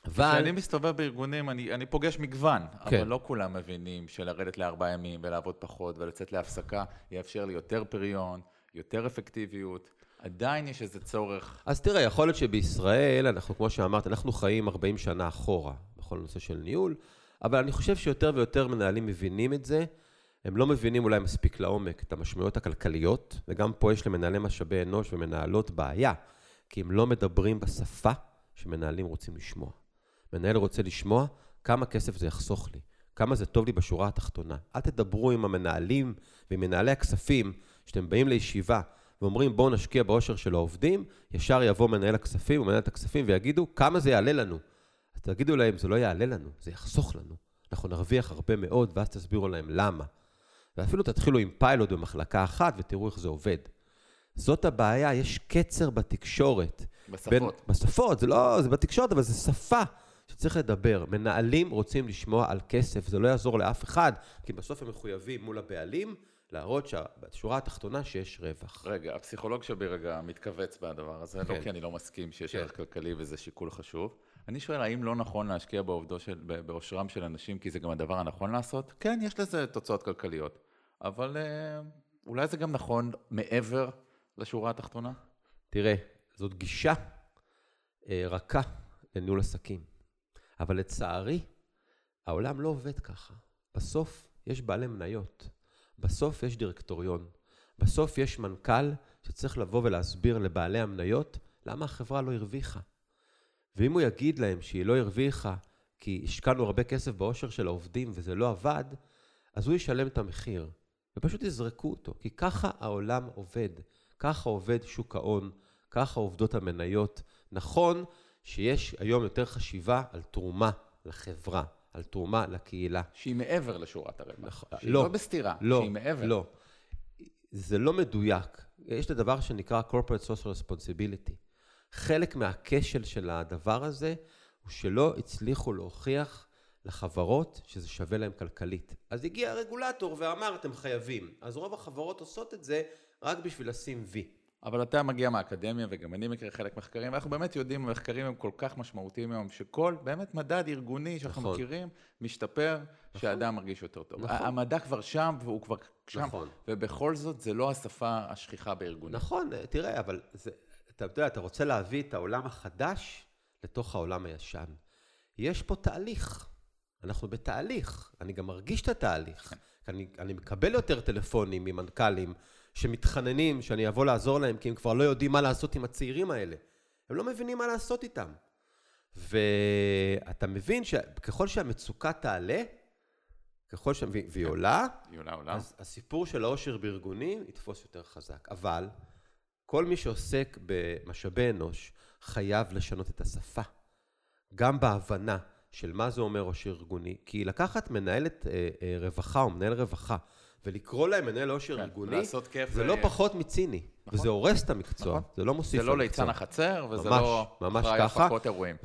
אבל... כשאני מסתובב בארגונים, אני, אני פוגש מגוון, כן. אבל לא כולם מבינים שלרדת לארבעה ימים ולעבוד פחות ולצאת להפסקה יאפשר לי יותר פריון, יותר אפקטיביות. עדיין יש איזה צורך. אז תראה, יכול להיות שבישראל, אנחנו, כמו שאמרת, אנחנו חיים 40 שנה אחורה בכל נושא של ניהול, אבל אני חושב שיותר ויותר מנהלים מבינים את זה. הם לא מבינים אולי מספיק לעומק את המשמעויות הכלכליות, וגם פה יש למנהלי משאבי אנוש ומנהלות בעיה, כי הם לא מדברים בשפה שמנהלים רוצים לשמוע. מנהל רוצה לשמוע כמה כסף זה יחסוך לי, כמה זה טוב לי בשורה התחתונה. אל תדברו עם המנהלים ועם מנהלי הכספים, שאתם באים לישיבה ואומרים בואו נשקיע בעושר של העובדים, ישר יבוא מנהל הכספים ומנהלת הכספים ויגידו כמה זה יעלה לנו. אז תגידו להם, זה לא יעלה לנו, זה יחסוך לנו. אנחנו נרוויח הרבה מאוד, ואז תסבירו להם למה. ואפילו תתחילו עם פיילוט במחלקה אחת ותראו איך זה עובד. זאת הבעיה, יש קצר בתקשורת. בשפות. בין, בשפות, זה לא, זה בתקשורת, אבל זה שפה שצריך לדבר. מנהלים רוצים לשמוע על כסף, זה לא יעזור לאף אחד, כי בסוף הם מחויבים מול הבעלים להראות שבשורה התחתונה שיש רווח. רגע, הפסיכולוג שבי רגע מתכווץ בדבר הזה, כן. לא כי אני לא מסכים שיש כן. ערך כלכלי וזה שיקול חשוב. אני שואל, האם לא נכון להשקיע בעובדו של, באושרם של אנשים, כי זה גם הדבר הנכון לעשות? כן, יש לזה תוצאות כלכליות, אבל אה, אולי זה גם נכון מעבר לשורה התחתונה? תראה, זאת גישה אה, רכה לניהול עסקים. אבל לצערי, העולם לא עובד ככה. בסוף יש בעלי מניות, בסוף יש דירקטוריון, בסוף יש מנכ"ל שצריך לבוא ולהסביר לבעלי המניות למה החברה לא הרוויחה. ואם הוא יגיד להם שהיא לא הרוויחה כי השקענו הרבה כסף בעושר של העובדים וזה לא עבד, אז הוא ישלם את המחיר, ופשוט יזרקו אותו, כי ככה העולם עובד, ככה עובד שוק ההון, ככה עובדות המניות, נכון שיש היום יותר חשיבה על תרומה לחברה, על תרומה לקהילה. שהיא מעבר לשורת הרווח. נכון. שהיא לא. לא בסתירה, לא, שהיא מעבר. לא. זה לא מדויק. יש את הדבר שנקרא corporate social responsibility. חלק מהכשל של הדבר הזה הוא שלא הצליחו להוכיח לחברות שזה שווה להם כלכלית. אז הגיע הרגולטור ואמר, אתם חייבים. אז רוב החברות עושות את זה רק בשביל לשים וי. אבל אתה מגיע מהאקדמיה, וגם אני מכיר חלק מחקרים, ואנחנו באמת יודעים, המחקרים הם כל כך משמעותיים היום, שכל באמת מדד ארגוני שאנחנו נכון. מכירים, משתפר, שהאדם מרגיש יותר טוב. נכון. המדע כבר שם, והוא כבר שם, נכון. ובכל זאת, זה לא השפה השכיחה בארגונים. נכון, תראה, אבל זה, אתה יודע, אתה רוצה להביא את העולם החדש לתוך העולם הישן. יש פה תהליך. אנחנו בתהליך. אני גם מרגיש את התהליך. אני, אני מקבל יותר טלפונים ממנכ"לים שמתחננים שאני אבוא לעזור להם, כי הם כבר לא יודעים מה לעשות עם הצעירים האלה. הם לא מבינים מה לעשות איתם. ואתה מבין שככל שהמצוקה תעלה, ככל ש... והיא עולה, היא עולה עולה. אז הסיפור של העושר בארגונים יתפוס יותר חזק. אבל כל מי שעוסק במשאבי אנוש חייב לשנות את השפה. גם בהבנה של מה זה אומר עושר ארגוני. כי לקחת מנהלת אה, אה, רווחה או מנהל רווחה ולקרוא להם מנהל עושר כן, ארגוני, לעשות כיף זה לא פחות מציני. נכון. וזה הורס את המקצוע, נכון. זה לא מוסיף זה לא למקצוע. ליצן החצר, וזה ממש, לא ממש אחראי ככה.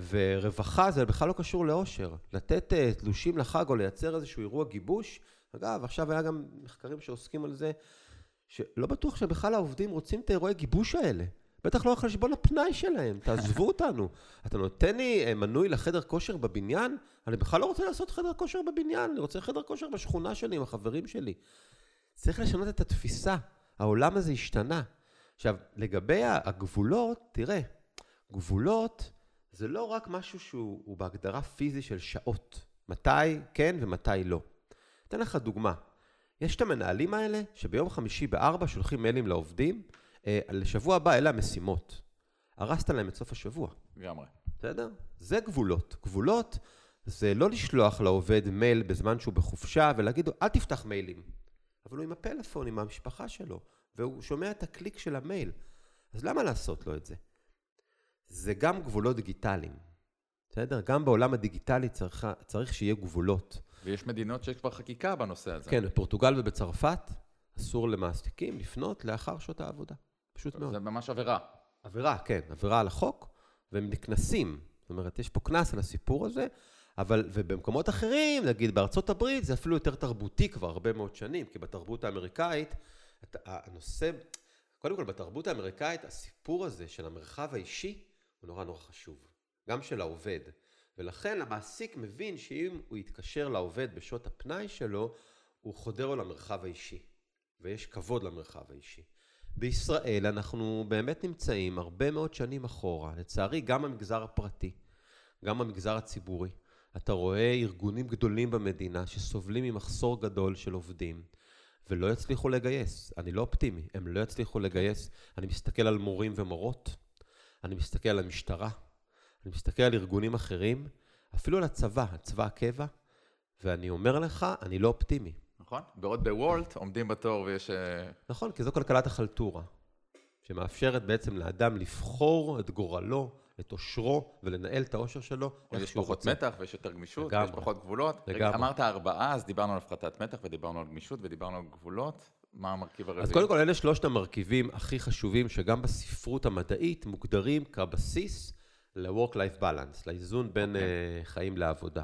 ורווחה זה בכלל לא קשור לאושר. לתת אה, תלושים לחג או לייצר איזשהו אירוע גיבוש, אגב, עכשיו היה גם מחקרים שעוסקים על זה, שלא בטוח שבכלל העובדים רוצים את האירועי גיבוש האלה. בטח לא על חשבון הפנאי שלהם, [laughs] תעזבו אותנו. אתה נותן לי אה, מנוי לחדר כושר בבניין? אני בכלל לא רוצה לעשות חדר כושר בבניין, אני רוצה חדר כושר בשכונה שלי עם החברים שלי. צריך לשנות את התפיסה, העולם הזה השתנה. עכשיו, לגבי הגבולות, תראה, גבולות זה לא רק משהו שהוא הוא בהגדרה פיזי של שעות. מתי כן ומתי לא. אתן לך דוגמה. יש את המנהלים האלה שביום חמישי בארבע שולחים מיילים לעובדים, אה, לשבוע הבא אלה המשימות. הרסת להם את סוף השבוע, לגמרי. בסדר? זה גבולות. גבולות זה לא לשלוח לעובד מייל בזמן שהוא בחופשה ולהגיד לו, אל תפתח מיילים. אבל הוא עם הפלאפון, עם המשפחה שלו, והוא שומע את הקליק של המייל. אז למה לעשות לו את זה? זה גם גבולות דיגיטליים, בסדר? גם בעולם הדיגיטלי צריך, צריך שיהיה גבולות. ויש מדינות שיש כבר חקיקה בנושא הזה. כן, בפורטוגל ובצרפת אסור למעסיקים לפנות לאחר שעות העבודה. פשוט מאוד. זה ממש עבירה. עבירה, כן, עבירה על החוק, והם נקנסים. זאת אומרת, יש פה קנס על הסיפור הזה, אבל, ובמקומות אחרים, נגיד בארצות הברית, זה אפילו יותר תרבותי כבר הרבה מאוד שנים, כי בתרבות האמריקאית, הנושא, קודם כל, בתרבות האמריקאית, הסיפור הזה של המרחב האישי הוא נורא נורא חשוב, גם של העובד. ולכן המעסיק מבין שאם הוא יתקשר לעובד בשעות הפנאי שלו, הוא חודר לו למרחב האישי, ויש כבוד למרחב האישי. בישראל אנחנו באמת נמצאים הרבה מאוד שנים אחורה, לצערי גם במגזר הפרטי, גם במגזר הציבורי. אתה רואה ארגונים גדולים במדינה שסובלים ממחסור גדול של עובדים ולא יצליחו לגייס. אני לא אופטימי, הם לא יצליחו לגייס. אני מסתכל על מורים ומורות, אני מסתכל על המשטרה, אני מסתכל על ארגונים אחרים, אפילו על הצבא, צבא הקבע, ואני אומר לך, אני לא אופטימי. נכון? בעוד בוולט עומדים בתור ויש... אה, נכון, כי זו כלכלת החלטורה, שמאפשרת בעצם לאדם לבחור את גורלו, את עושרו, ולנהל את העושר שלו יש פחות. מתח ויש יותר גמישות. ויש פחות גבולות. לגמרי. אמרת ארבעה, אז דיברנו על הפחתת מתח ודיברנו על גמישות ודיברנו על גבולות. מה המרכיב הרביעי? אז קודם כל, אלה שלושת המרכיבים הכי חשובים, שגם בספרות המדעית מוגדרים כבסיס ל-work-life balance, לאיזון בין אוקיי. uh, חיים לעבודה.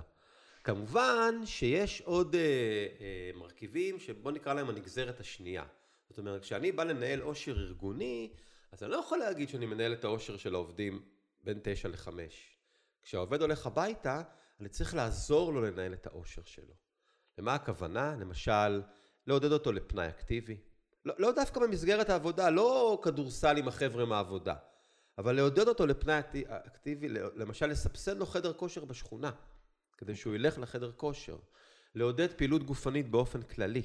כמובן שיש עוד uh, uh, מרכיבים שבוא נקרא להם הנגזרת השנייה. זאת אומרת, כשאני בא לנהל עושר ארגוני, אז אני לא יכול להגיד שאני מנהל את העושר של העובדים בין תשע לחמש. כשהעובד הולך הביתה, אני צריך לעזור לו לנהל את העושר שלו. למה הכוונה? למשל, לעודד אותו לפנאי אקטיבי. לא, לא דווקא במסגרת העבודה, לא כדורסל עם החבר'ה מהעבודה, אבל לעודד אותו לפנאי אקטי- אקטיבי, למשל לסבסד לו חדר כושר בשכונה, כדי שהוא ילך לחדר כושר. לעודד פעילות גופנית באופן כללי.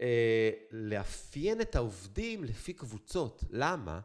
אה, לאפיין את העובדים לפי קבוצות. למה?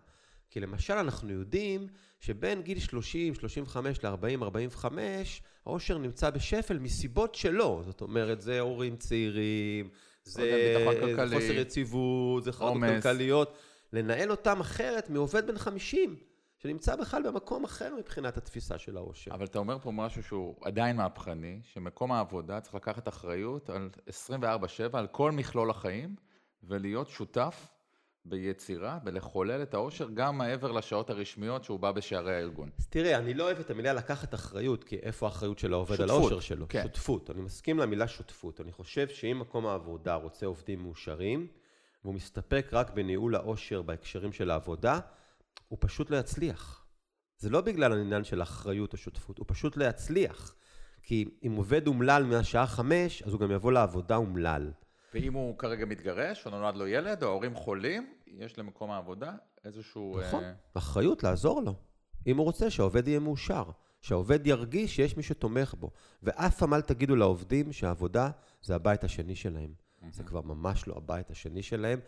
כי למשל אנחנו יודעים שבין גיל 30, 35 ל-40, 45, העושר נמצא בשפל מסיבות שלו. זאת אומרת, זה הורים צעירים, זה כלכלי, חוסר יציבות, זה חרדות. כלכליות. לנהל אותם אחרת מעובד בן 50, שנמצא בכלל במקום אחר מבחינת התפיסה של העושר. אבל אתה אומר פה משהו שהוא עדיין מהפכני, שמקום העבודה צריך לקחת אחריות על 24/7, על כל מכלול החיים, ולהיות שותף ביצירה, ולחולל את העושר גם מעבר לשעות הרשמיות שהוא בא בשערי הארגון. אז תראה, אני לא אוהב את המילה לקחת אחריות, כי איפה האחריות של העובד על שותפות, העושר שלו? כן. שותפות. אני מסכים למילה שותפות. אני חושב שאם מקום העבודה רוצה עובדים מאושרים, והוא מסתפק רק בניהול העושר בהקשרים של העבודה, הוא פשוט לא יצליח. זה לא בגלל העניין של אחריות או שותפות, הוא פשוט לא יצליח. כי אם עובד אומלל מהשעה חמש, אז הוא גם יבוא לעבודה אומלל. ואם הוא כרגע מתגרש, או נולד לו ילד, או ההורים חולים, יש למקום העבודה איזשהו... נכון, אה, אחריות לעזור לו. אם הוא רוצה שהעובד יהיה מאושר, שהעובד ירגיש שיש מי שתומך בו. ואף פעם אל תגידו לעובדים שהעבודה זה הבית השני שלהם. זה כבר ממש לא הבית השני שלהם.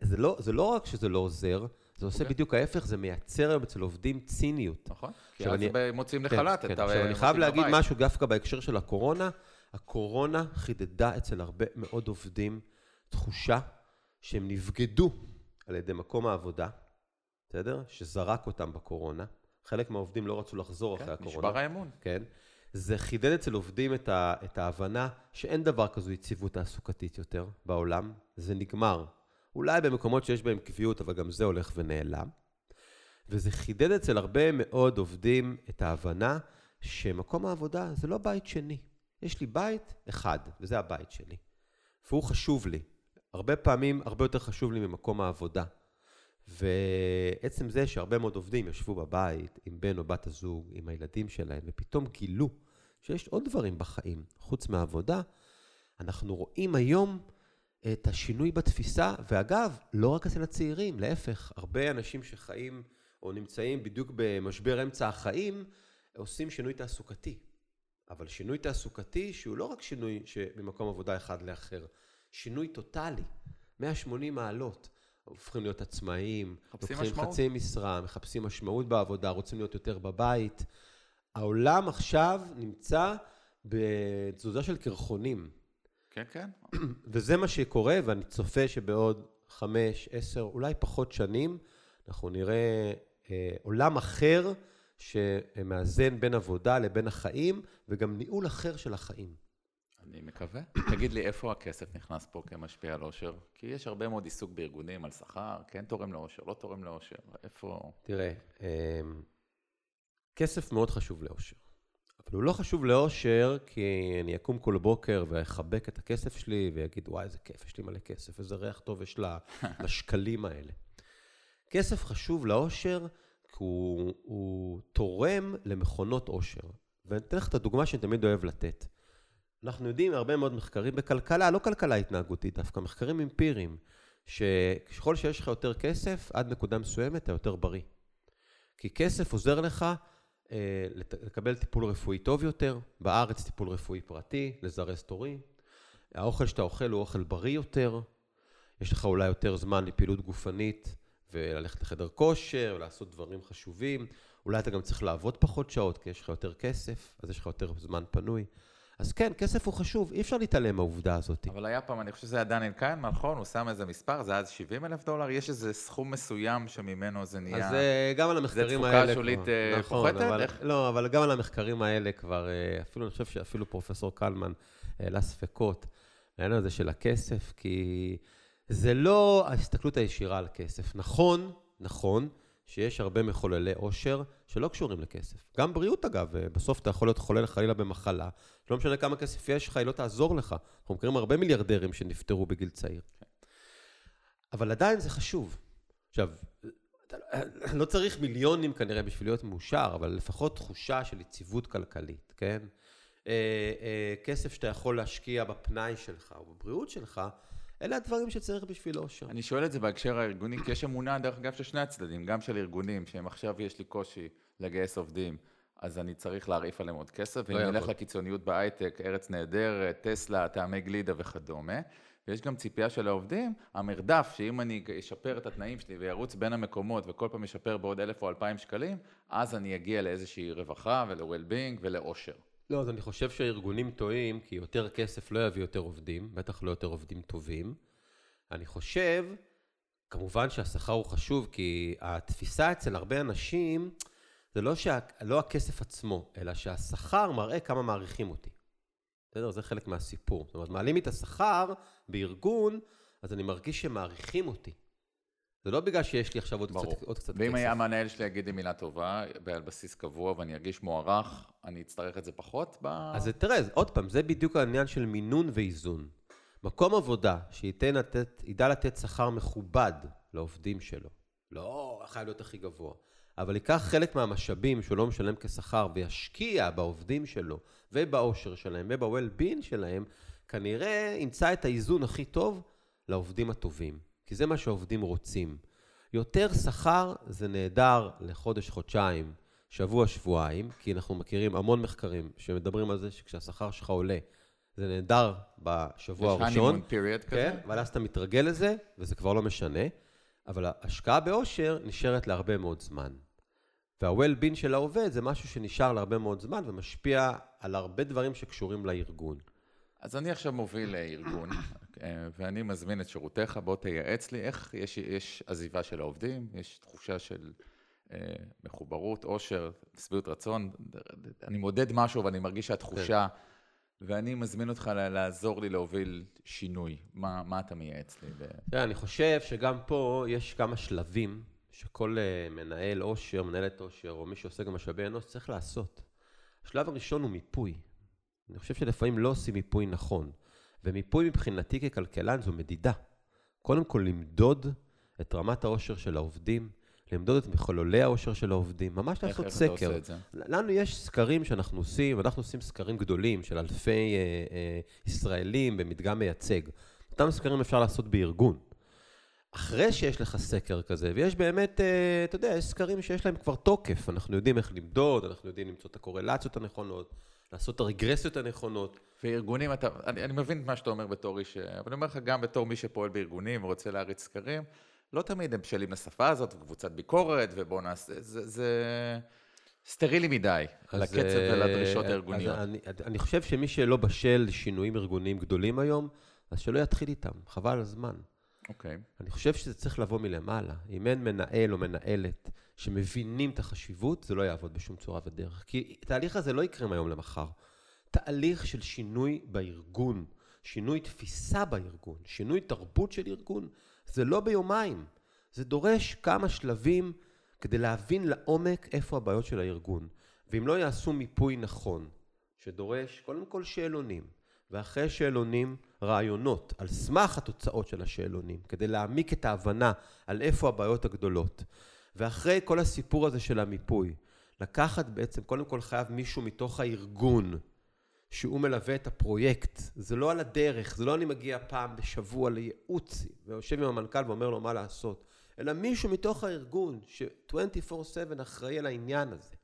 זה לא, זה לא רק שזה לא עוזר, זה עושה אוקיי. בדיוק ההפך, זה מייצר היום אצל עובדים ציניות. נכון? כי אז אני- מוצאים כן, לחל"ת כן. את ה... עכשיו, אני חייב להגיד בבית. משהו דווקא בהקשר של הקורונה. הקורונה חידדה אצל הרבה מאוד עובדים תחושה שהם נבגדו על ידי מקום העבודה, בסדר? שזרק אותם בקורונה. חלק מהעובדים לא רצו לחזור אחרי כן, הקורונה. נשבר האמון. כן. זה חידד אצל עובדים את, ה, את ההבנה שאין דבר כזו יציבות תעסוקתית יותר בעולם, זה נגמר. אולי במקומות שיש בהם קביעות, אבל גם זה הולך ונעלם. וזה חידד אצל הרבה מאוד עובדים את ההבנה שמקום העבודה זה לא בית שני. יש לי בית אחד, וזה הבית שלי. והוא חשוב לי. הרבה פעמים, הרבה יותר חשוב לי ממקום העבודה. ועצם זה שהרבה מאוד עובדים ישבו בבית עם בן או בת הזוג, עם הילדים שלהם, ופתאום גילו שיש עוד דברים בחיים חוץ מהעבודה, אנחנו רואים היום את השינוי בתפיסה, ואגב, לא רק אצל הצעירים, להפך, הרבה אנשים שחיים או נמצאים בדיוק במשבר אמצע החיים, עושים שינוי תעסוקתי. אבל שינוי תעסוקתי שהוא לא רק שינוי ממקום עבודה אחד לאחר, שינוי טוטאלי, 180 מעלות. הופכים להיות עצמאיים, לוקחים משמעות. חצי משרה, מחפשים משמעות בעבודה, רוצים להיות יותר בבית. העולם עכשיו נמצא בתזוזה של קרחונים, כן, כן. [clears throat] וזה מה שקורה, ואני צופה שבעוד חמש, עשר, אולי פחות שנים, אנחנו נראה אה, עולם אחר שמאזן בין עבודה לבין החיים, וגם ניהול אחר של החיים. אני מקווה. [coughs] תגיד לי, איפה הכסף נכנס פה כמשפיע על עושר? כי יש הרבה מאוד עיסוק בארגונים על שכר, כן תורם לעושר, לא תורם לעושר. איפה... תראה, אה, כסף מאוד חשוב לאושר. אבל הוא לא חשוב לאושר כי אני אקום כל בוקר ואחבק את הכסף שלי ויגיד, וואי, איזה כיף, יש לי מלא כסף, איזה ריח טוב יש [laughs] לשקלים האלה. כסף חשוב לאושר הוא, הוא תורם למכונות אושר. ואני אתן לך את הדוגמה שאני תמיד אוהב לתת. אנחנו יודעים מהרבה מאוד מחקרים בכלכלה, לא כלכלה התנהגותית, דווקא מחקרים אמפיריים, שככל שיש לך יותר כסף, עד נקודה מסוימת אתה יותר בריא. כי כסף עוזר לך אה, לקבל טיפול רפואי טוב יותר, בארץ טיפול רפואי פרטי, לזרז תורים. האוכל שאתה אוכל הוא אוכל בריא יותר, יש לך אולי יותר זמן לפעילות גופנית וללכת לחדר כושר, ולעשות דברים חשובים. אולי אתה גם צריך לעבוד פחות שעות, כי יש לך יותר כסף, אז יש לך יותר זמן פנוי. אז כן, כסף הוא חשוב, אי אפשר להתעלם מהעובדה הזאת. אבל היה פעם, אני חושב שזה היה דניאל קיינמן, נכון? הוא שם איזה מספר, זה היה אז 70 אלף דולר? יש איזה סכום מסוים שממנו זה נהיה... אז אה, גם על המחקרים תפוקה האלה... שולית, כבר- אה, נכון, פוחתת? אבל, איך? לא, אבל גם על המחקרים האלה כבר, אה, אפילו, אני חושב שאפילו פרופסור קלמן העלה ספקות לעניין הזה של הכסף, כי זה לא ההסתכלות הישירה על כסף. נכון, נכון, שיש הרבה מחוללי עושר שלא קשורים לכסף. גם בריאות, אגב, אה, בסוף אתה יכול להיות חולה חלילה במחלה, לא משנה כמה כסף יש לך, היא לא תעזור לך. אנחנו מכירים הרבה מיליארדרים שנפטרו בגיל צעיר. אבל עדיין זה חשוב. עכשיו, לא- לא צריך מיליונים כנראה בשביל להיות מאושר, אבל לפחות תחושה של יציבות כלכלית, כן? אה, אה, כסף שאתה יכול להשקיע בפנאי שלך או בבריאות שלך, אלה הדברים שצריך בשביל אושר. אני שואל את זה בהקשר הארגוני, כי יש אמונה, דרך אגב, של שני הצדדים, גם של ארגונים, שהם עכשיו יש לי קושי לגייס עובדים, אז אני צריך להרעיף עליהם עוד כסף, ואם יעבוד. נלך לקיצוניות בהייטק, ארץ נהדרת, טסלה, טעמי גלידה וכדומה, ויש גם ציפייה של העובדים, המרדף, שאם אני אשפר את התנאים שלי וירוץ בין המקומות וכל פעם אשפר בעוד אלף או אלפיים שקלים, אז אני אגיע לאיזושהי רווחה ול-well-being ולאושר. לא, אז אני חושב שהארגונים טועים, כי יותר כסף לא יביא יותר עובדים, בטח לא יותר עובדים טובים. אני חושב כמובן שהשכר הוא חשוב, כי התפיסה אצל הרבה אנשים, זה לא, שה, לא הכסף עצמו, אלא שהשכר מראה כמה מעריכים אותי. בסדר? זה חלק מהסיפור. זאת אומרת, מעלים לי את השכר בארגון, אז אני מרגיש שמעריכים אותי. זה לא בגלל שיש לי עכשיו עוד ברור. קצת, עוד קצת ואם כסף. היה המנהל שלי יגיד לי מילה טובה, על בסיס קבוע, ואני ארגיש מוערך, אני אצטרך את זה פחות? ב... אז תראה, עוד פעם, זה בדיוק העניין של מינון ואיזון. מקום עבודה שייתן לתת, ידע לתת שכר מכובד לעובדים שלו, לא חייב להיות הכי גבוה, אבל ייקח חלק מהמשאבים שהוא לא משלם כשכר וישקיע בעובדים שלו ובאושר שלהם וב-well-being שלהם, כנראה ימצא את האיזון הכי טוב לעובדים הטובים. כי זה מה שהעובדים רוצים. יותר שכר זה נהדר לחודש, חודשיים, שבוע, שבועיים, כי אנחנו מכירים המון מחקרים שמדברים על זה שכשהשכר שלך עולה, זה נהדר בשבוע יש הראשון. honeymoon period כזה? כן, אבל אז אתה מתרגל לזה, וזה כבר לא משנה. אבל ההשקעה באושר נשארת להרבה מאוד זמן. וה-well-being של העובד זה משהו שנשאר להרבה מאוד זמן ומשפיע על הרבה דברים שקשורים לארגון. אז אני עכשיו מוביל אה, ארגון, אה, ואני מזמין את שירותיך, בוא תייעץ לי איך יש, יש עזיבה של העובדים, יש תחושה של אה, מחוברות, עושר, שביעות רצון, אני מודד משהו ואני מרגיש שהתחושה, ואני מזמין אותך לעזור לי להוביל שינוי. מה, מה אתה מייעץ לי? ב- תראה, אני חושב שגם פה יש כמה שלבים שכל אה, מנהל עושר, מנהלת עושר, או מי שעושה גם משאבי אנוש, צריך לעשות. השלב הראשון הוא מיפוי. אני חושב שלפעמים לא עושים מיפוי נכון. ומיפוי מבחינתי ככלכלן זו מדידה. קודם כל למדוד את רמת העושר של העובדים, למדוד את מחוללי העושר של העובדים, ממש איך, לעשות איך אתה סקר. עושה את זה? לנו יש סקרים שאנחנו עושים, ואנחנו עושים סקרים גדולים של אלפי אה, אה, ישראלים במדגם מייצג. אותם סקרים אפשר לעשות בארגון. אחרי שיש לך סקר כזה, ויש באמת, אה, אתה יודע, יש סקרים שיש להם כבר תוקף, אנחנו יודעים איך למדוד, אנחנו יודעים למצוא את הקורלציות הנכונות, לעשות את הרגרסיות הנכונות. וארגונים, אתה, אני, אני מבין את מה שאתה אומר בתור איש, אבל אני אומר לך גם בתור מי שפועל בארגונים ורוצה להריץ סקרים, לא תמיד הם בשלים לשפה הזאת, וקבוצת ביקורת, ובואו נעשה, זה, זה סטרילי מדי, לקצב אה, ולדרישות הארגוניות. אני, אני חושב שמי שלא בשל לשינויים ארגוניים גדולים היום, אז שלא יתחיל איתם, חבל על הזמן. אוקיי. אני חושב שזה צריך לבוא מלמעלה. אם אין מנהל או מנהלת שמבינים את החשיבות, זה לא יעבוד בשום צורה ודרך. כי התהליך הזה לא יקרה מהיום למחר. תהליך של שינוי בארגון, שינוי תפיסה בארגון, שינוי תרבות של ארגון, זה לא ביומיים. זה דורש כמה שלבים כדי להבין לעומק איפה הבעיות של הארגון. ואם לא יעשו מיפוי נכון, שדורש קודם כל שאלונים, ואחרי שאלונים רעיונות על סמך התוצאות של השאלונים, כדי להעמיק את ההבנה על איפה הבעיות הגדולות. ואחרי כל הסיפור הזה של המיפוי, לקחת בעצם, קודם כל חייב מישהו מתוך הארגון, שהוא מלווה את הפרויקט. זה לא על הדרך, זה לא אני מגיע פעם בשבוע לייעוץ ויושב עם המנכ"ל ואומר לו מה לעשות, אלא מישהו מתוך הארגון ש-24/7 אחראי על העניין הזה,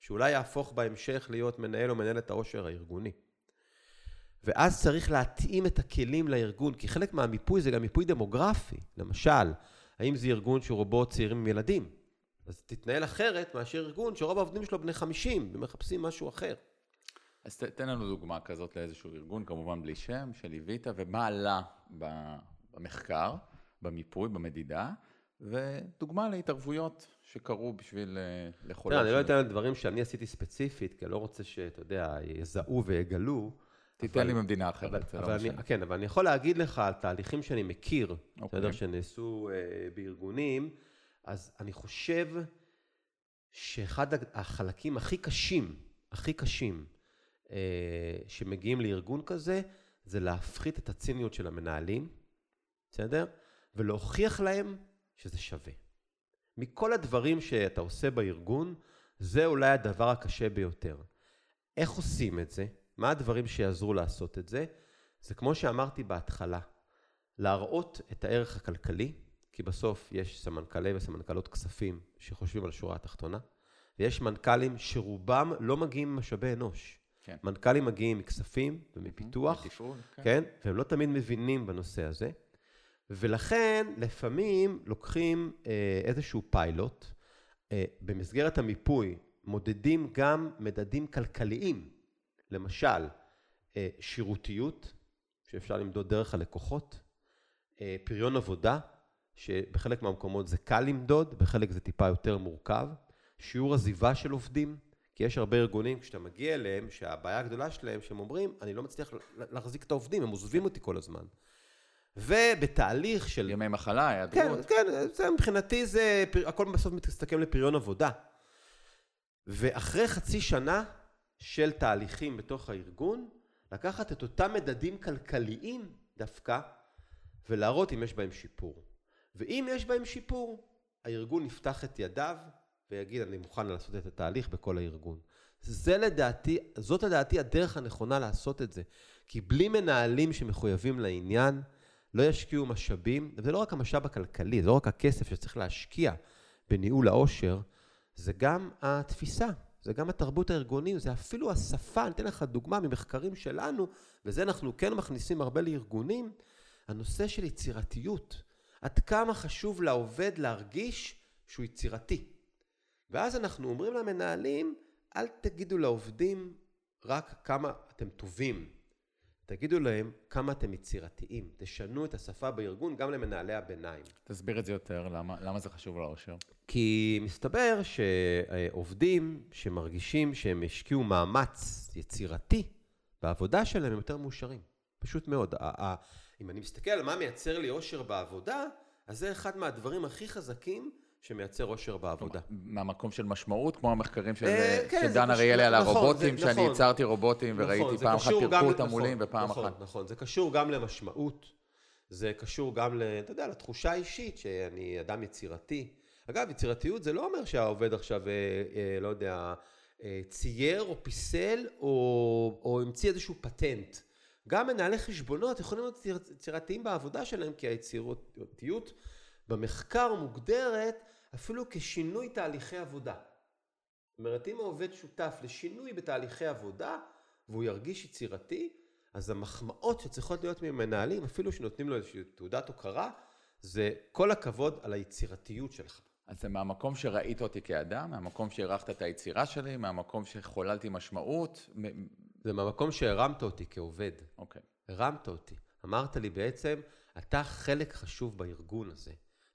שאולי יהפוך בהמשך להיות מנהל או מנהלת העושר הארגוני. ואז צריך להתאים את הכלים לארגון, כי חלק מהמיפוי זה גם מיפוי דמוגרפי. למשל, האם זה ארגון שרובו צעירים עם ילדים? אז תתנהל אחרת מאשר ארגון שרוב העובדים שלו בני 50 ומחפשים משהו אחר. אז ת, תן לנו דוגמה כזאת לאיזשהו ארגון, כמובן בלי שם, שליווית, ומה עלה במחקר, במיפוי, במדידה, ודוגמה להתערבויות שקרו בשביל אה, לחולל. אני לא. אתן על דברים שאני עשיתי ספציפית, כי אני לא רוצה שאתה יודע, יזהו ויגלו. תיתן לי ממדינה אחרת, זה לא משנה. כן, אבל אני יכול להגיד לך על תהליכים שאני מכיר, אוקיי. בסדר, שנעשו אה, בארגונים, אז אני חושב שאחד החלקים הכי קשים, הכי קשים, אה, שמגיעים לארגון כזה, זה להפחית את הציניות של המנהלים, בסדר? ולהוכיח להם שזה שווה. מכל הדברים שאתה עושה בארגון, זה אולי הדבר הקשה ביותר. איך עושים את זה? מה הדברים שיעזרו לעשות את זה? זה כמו שאמרתי בהתחלה, להראות את הערך הכלכלי, כי בסוף יש סמנכ"לי וסמנכ"לות כספים שחושבים על השורה התחתונה, ויש מנכ"לים שרובם לא מגיעים ממשאבי אנוש. כן. מנכ"לים מגיעים מכספים ומפיתוח, מתפעול, כן. כן? והם לא תמיד מבינים בנושא הזה. ולכן, לפעמים לוקחים אה, איזשהו פיילוט, אה, במסגרת המיפוי מודדים גם מדדים כלכליים, למשל, אה, שירותיות, שאפשר למדוד דרך הלקוחות, אה, פריון עבודה, שבחלק מהמקומות זה קל למדוד, בחלק זה טיפה יותר מורכב. שיעור עזיבה של עובדים, כי יש הרבה ארגונים, כשאתה מגיע אליהם, שהבעיה הגדולה שלהם, שהם אומרים, אני לא מצליח להחזיק את העובדים, הם עוזבים אותי כל הזמן. ובתהליך של... ימי מחלה, היעדרות. כן, כן, זה מבחינתי זה, הכל בסוף מסתכם לפריון עבודה. ואחרי חצי שנה של תהליכים בתוך הארגון, לקחת את אותם מדדים כלכליים דווקא, ולהראות אם יש בהם שיפור. ואם יש בהם שיפור, הארגון יפתח את ידיו ויגיד, אני מוכן לעשות את התהליך בכל הארגון. זה לדעתי, זאת לדעתי הדרך הנכונה לעשות את זה. כי בלי מנהלים שמחויבים לעניין, לא ישקיעו משאבים, וזה לא רק המשאב הכלכלי, זה לא רק הכסף שצריך להשקיע בניהול העושר, זה גם התפיסה, זה גם התרבות הארגונית, זה אפילו השפה, אני אתן לך דוגמה ממחקרים שלנו, וזה אנחנו כן מכניסים הרבה לארגונים, הנושא של יצירתיות. עד כמה חשוב לעובד להרגיש שהוא יצירתי. ואז אנחנו אומרים למנהלים, אל תגידו לעובדים רק כמה אתם טובים, תגידו להם כמה אתם יצירתיים, תשנו את השפה בארגון גם למנהלי הביניים. תסביר את זה יותר, למה, למה זה חשוב לאושר? כי מסתבר שעובדים שמרגישים שהם השקיעו מאמץ יצירתי בעבודה שלהם הם יותר מאושרים, פשוט מאוד. אם אני מסתכל על מה מייצר לי אושר בעבודה, אז זה אחד מהדברים הכי חזקים שמייצר אושר בעבודה. מהמקום של משמעות, כמו המחקרים של, אה, כן, של דן אריאלי על נכון, הרובוטים, זה, שאני נכון, ייצרתי רובוטים נכון, וראיתי פעם אחת פירקו אותם מולים ופעם נכון, אחת. נכון, זה קשור גם למשמעות, זה קשור גם, ל, אתה יודע, לתחושה האישית שאני אדם יצירתי. אגב, יצירתיות זה לא אומר שהעובד עכשיו, אה, אה, לא יודע, אה, צייר או פיסל או, או המציא איזשהו פטנט. גם מנהלי חשבונות יכולים להיות יצירתיים בעבודה שלהם, כי היצירתיות במחקר מוגדרת אפילו כשינוי תהליכי עבודה. זאת אומרת, אם העובד שותף לשינוי בתהליכי עבודה והוא ירגיש יצירתי, אז המחמאות שצריכות להיות ממנהלים, אפילו שנותנים לו איזושהי תעודת הוקרה, זה כל הכבוד על היצירתיות שלך. אז זה מהמקום שראית אותי כאדם, מהמקום שהערכת את היצירה שלי, מהמקום שחוללתי משמעות. זה מהמקום שהרמת אותי כעובד. אוקיי. Okay. הרמת אותי. אמרת לי בעצם, אתה חלק חשוב בארגון הזה.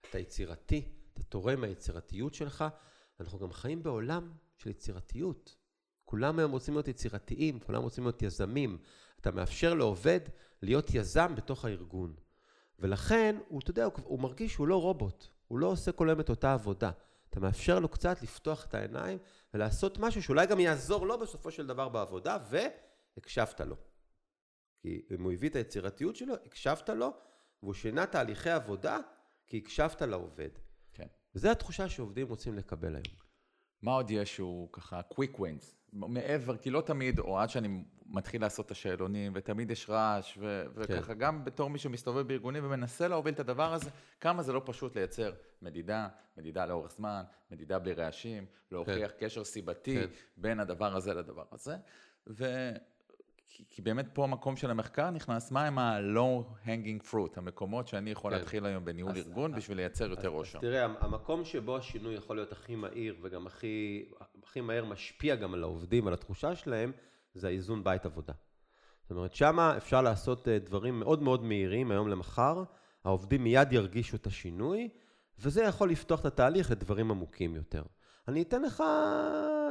אתה יצירתי, אתה תורם מהיצירתיות שלך. אנחנו גם חיים בעולם של יצירתיות. כולם היום רוצים להיות יצירתיים, כולם רוצים להיות יזמים. אתה מאפשר לעובד להיות יזם בתוך הארגון. ולכן, הוא, אתה יודע, הוא, הוא מרגיש שהוא לא רובוט, הוא לא עושה כל היום את אותה עבודה. אתה מאפשר לו קצת לפתוח את העיניים ולעשות משהו שאולי גם יעזור לו בסופו של דבר בעבודה, והקשבת לו. כי אם הוא הביא את היצירתיות שלו, הקשבת לו, והוא שינה תהליכי עבודה, כי הקשבת לעובד. כן. וזו התחושה שעובדים רוצים לקבל היום. מה עוד יש שהוא ככה quick wins? מעבר, כי לא תמיד, או עד שאני מתחיל לעשות את השאלונים, ותמיד יש רעש, ו- וככה כן. גם בתור מי שמסתובב בארגונים ומנסה להוביל את הדבר הזה, כמה זה לא פשוט לייצר מדידה, מדידה לאורך זמן, מדידה בלי רעשים, להוכיח כן. קשר סיבתי כן. בין הדבר הזה לדבר הזה. ו- כי, כי באמת פה המקום של המחקר נכנס, מה הם ה-low hanging fruit, המקומות שאני יכול כן. להתחיל היום בניהול אז, ארגון אז, בשביל לייצר יותר עושר. תראה, המקום שבו השינוי יכול להיות הכי מהיר וגם הכי, הכי מהר משפיע גם על העובדים, על התחושה שלהם, זה האיזון בית עבודה. זאת אומרת, שמה אפשר לעשות אה, דברים מאוד מאוד מהירים היום למחר, העובדים מיד ירגישו את השינוי, וזה יכול לפתוח את התהליך לדברים עמוקים יותר. אני אתן לך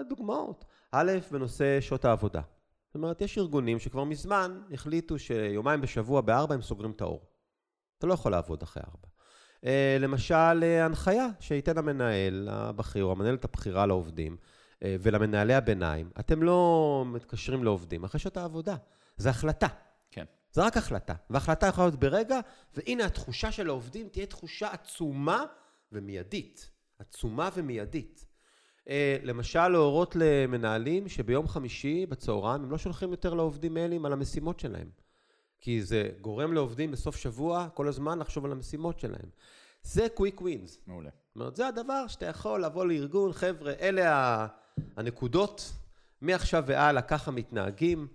דוגמאות. א', בנושא שעות העבודה. זאת אומרת, יש ארגונים שכבר מזמן החליטו שיומיים בשבוע בארבע הם סוגרים את האור. אתה לא יכול לעבוד אחרי ארבע. אה, למשל, אה, הנחיה שייתן המנהל הבכיר או המנהלת הבכירה לעובדים אה, ולמנהלי הביניים, אתם לא מתקשרים לעובדים אחרי שעות העבודה. זו החלטה. כן. זו רק החלטה. והחלטה יכולה להיות ברגע, והנה התחושה של העובדים תהיה תחושה עצומה ומיידית. עצומה ומיידית. אה, למשל, להורות למנהלים שביום חמישי בצהריים הם לא שולחים יותר לעובדים מיילים על המשימות שלהם. כי זה גורם לעובדים בסוף שבוע כל הזמן לחשוב על המשימות שלהם. זה קוויק ווינס. מעולה. זאת אומרת, זה הדבר שאתה יכול לבוא לארגון, חבר'ה, אלה הנקודות, מעכשיו והלאה ככה מתנהגים.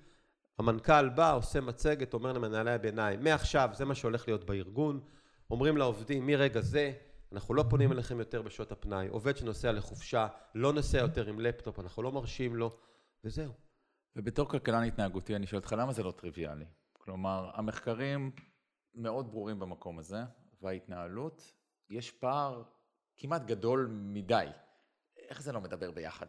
המנכ"ל בא, עושה מצגת, אומר למנהלי הביניים, מעכשיו זה מה שהולך להיות בארגון. אומרים לעובדים, מרגע זה אנחנו לא פונים אליכם יותר בשעות הפנאי, עובד שנוסע לחופשה, לא נוסע יותר עם לפטופ, אנחנו לא מרשים לו, וזהו. ובתור כלכלן התנהגותי, אני שואל אותך, למה זה לא טריוויאלי? כלומר, המחקרים מאוד ברורים במקום הזה, וההתנהלות, יש פער כמעט גדול מדי. איך זה לא מדבר ביחד?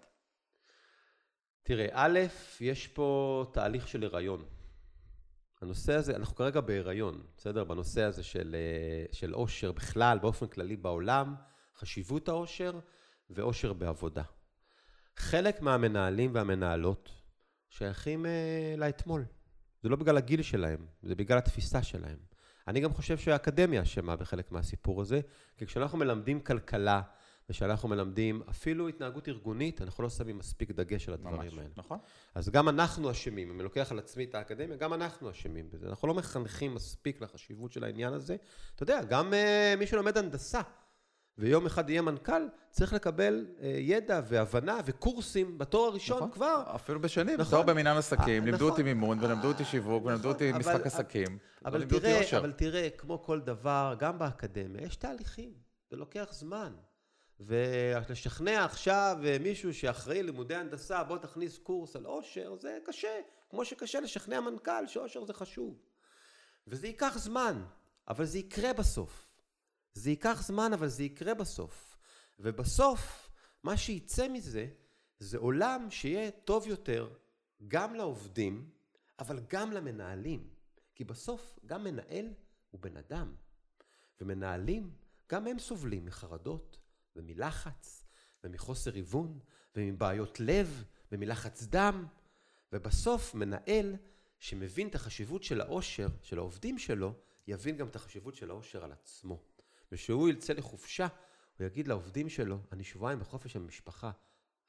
תראה, א', יש פה תהליך של הריון. הנושא הזה, אנחנו כרגע בהיריון, בסדר? בנושא הזה של, אה, של אושר בכלל, באופן כללי בעולם, חשיבות האושר ואושר בעבודה. חלק מהמנהלים והמנהלות שייכים אה, לאתמול. זה לא בגלל הגיל שלהם, זה בגלל התפיסה שלהם. אני גם חושב שהאקדמיה אשמה בחלק מהסיפור הזה, כי כשאנחנו מלמדים כלכלה, ושאנחנו מלמדים אפילו התנהגות ארגונית, אנחנו לא שמים מספיק דגש על הדברים ממש, האלה. נכון. אז גם אנחנו אשמים, אם אני לוקח על עצמי את האקדמיה, גם אנחנו אשמים בזה. אנחנו לא מחנכים מספיק לחשיבות של העניין הזה. אתה יודע, גם uh, מי שלומד הנדסה, ויום אחד יהיה מנכ"ל, צריך לקבל uh, ידע והבנה וקורסים בתואר הראשון נכון. כבר. אפילו בשני, נכון. בתואר במנהל עסקים, לימדו נכון. אותי מימון, ולימדו אותי שיווק, ולימדו אותי נכון, משחק עסקים. אבל תראה, אבל תראה, כמו כל דבר, גם באקדמיה, יש תהליכים, זה לוקח זמן. ולשכנע עכשיו מישהו שאחראי לימודי הנדסה, בוא תכניס קורס על עושר, זה קשה. כמו שקשה לשכנע מנכ"ל שעושר זה חשוב. וזה ייקח זמן, אבל זה יקרה בסוף. זה ייקח זמן, אבל זה יקרה בסוף. ובסוף, מה שייצא מזה, זה עולם שיהיה טוב יותר גם לעובדים, אבל גם למנהלים. כי בסוף, גם מנהל הוא בן אדם. ומנהלים, גם הם סובלים מחרדות, ומלחץ, ומחוסר היוון, ומבעיות לב, ומלחץ דם, ובסוף מנהל שמבין את החשיבות של העושר, של העובדים שלו, יבין גם את החשיבות של העושר על עצמו. וכשהוא יצא לחופשה, הוא יגיד לעובדים שלו, אני שבועיים בחופש המשפחה,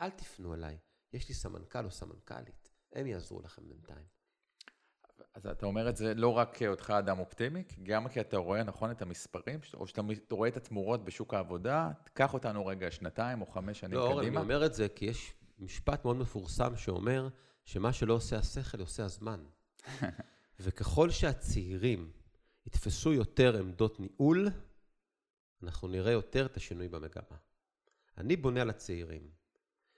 אל תפנו אליי, יש לי סמנכ"ל או סמנכ"לית, הם יעזרו לכם בינתיים. אז אתה אומר את זה לא רק כאותך אדם אופטימי, גם כי אתה רואה נכון את המספרים, או שאתה רואה את התמורות בשוק העבודה, קח אותנו רגע שנתיים או חמש שנים לא, קדימה. לא, אני אומר את זה כי יש משפט מאוד מפורסם שאומר שמה שלא עושה השכל עושה הזמן. [laughs] וככל שהצעירים יתפסו יותר עמדות ניהול, אנחנו נראה יותר את השינוי במגמה. אני בונה על הצעירים.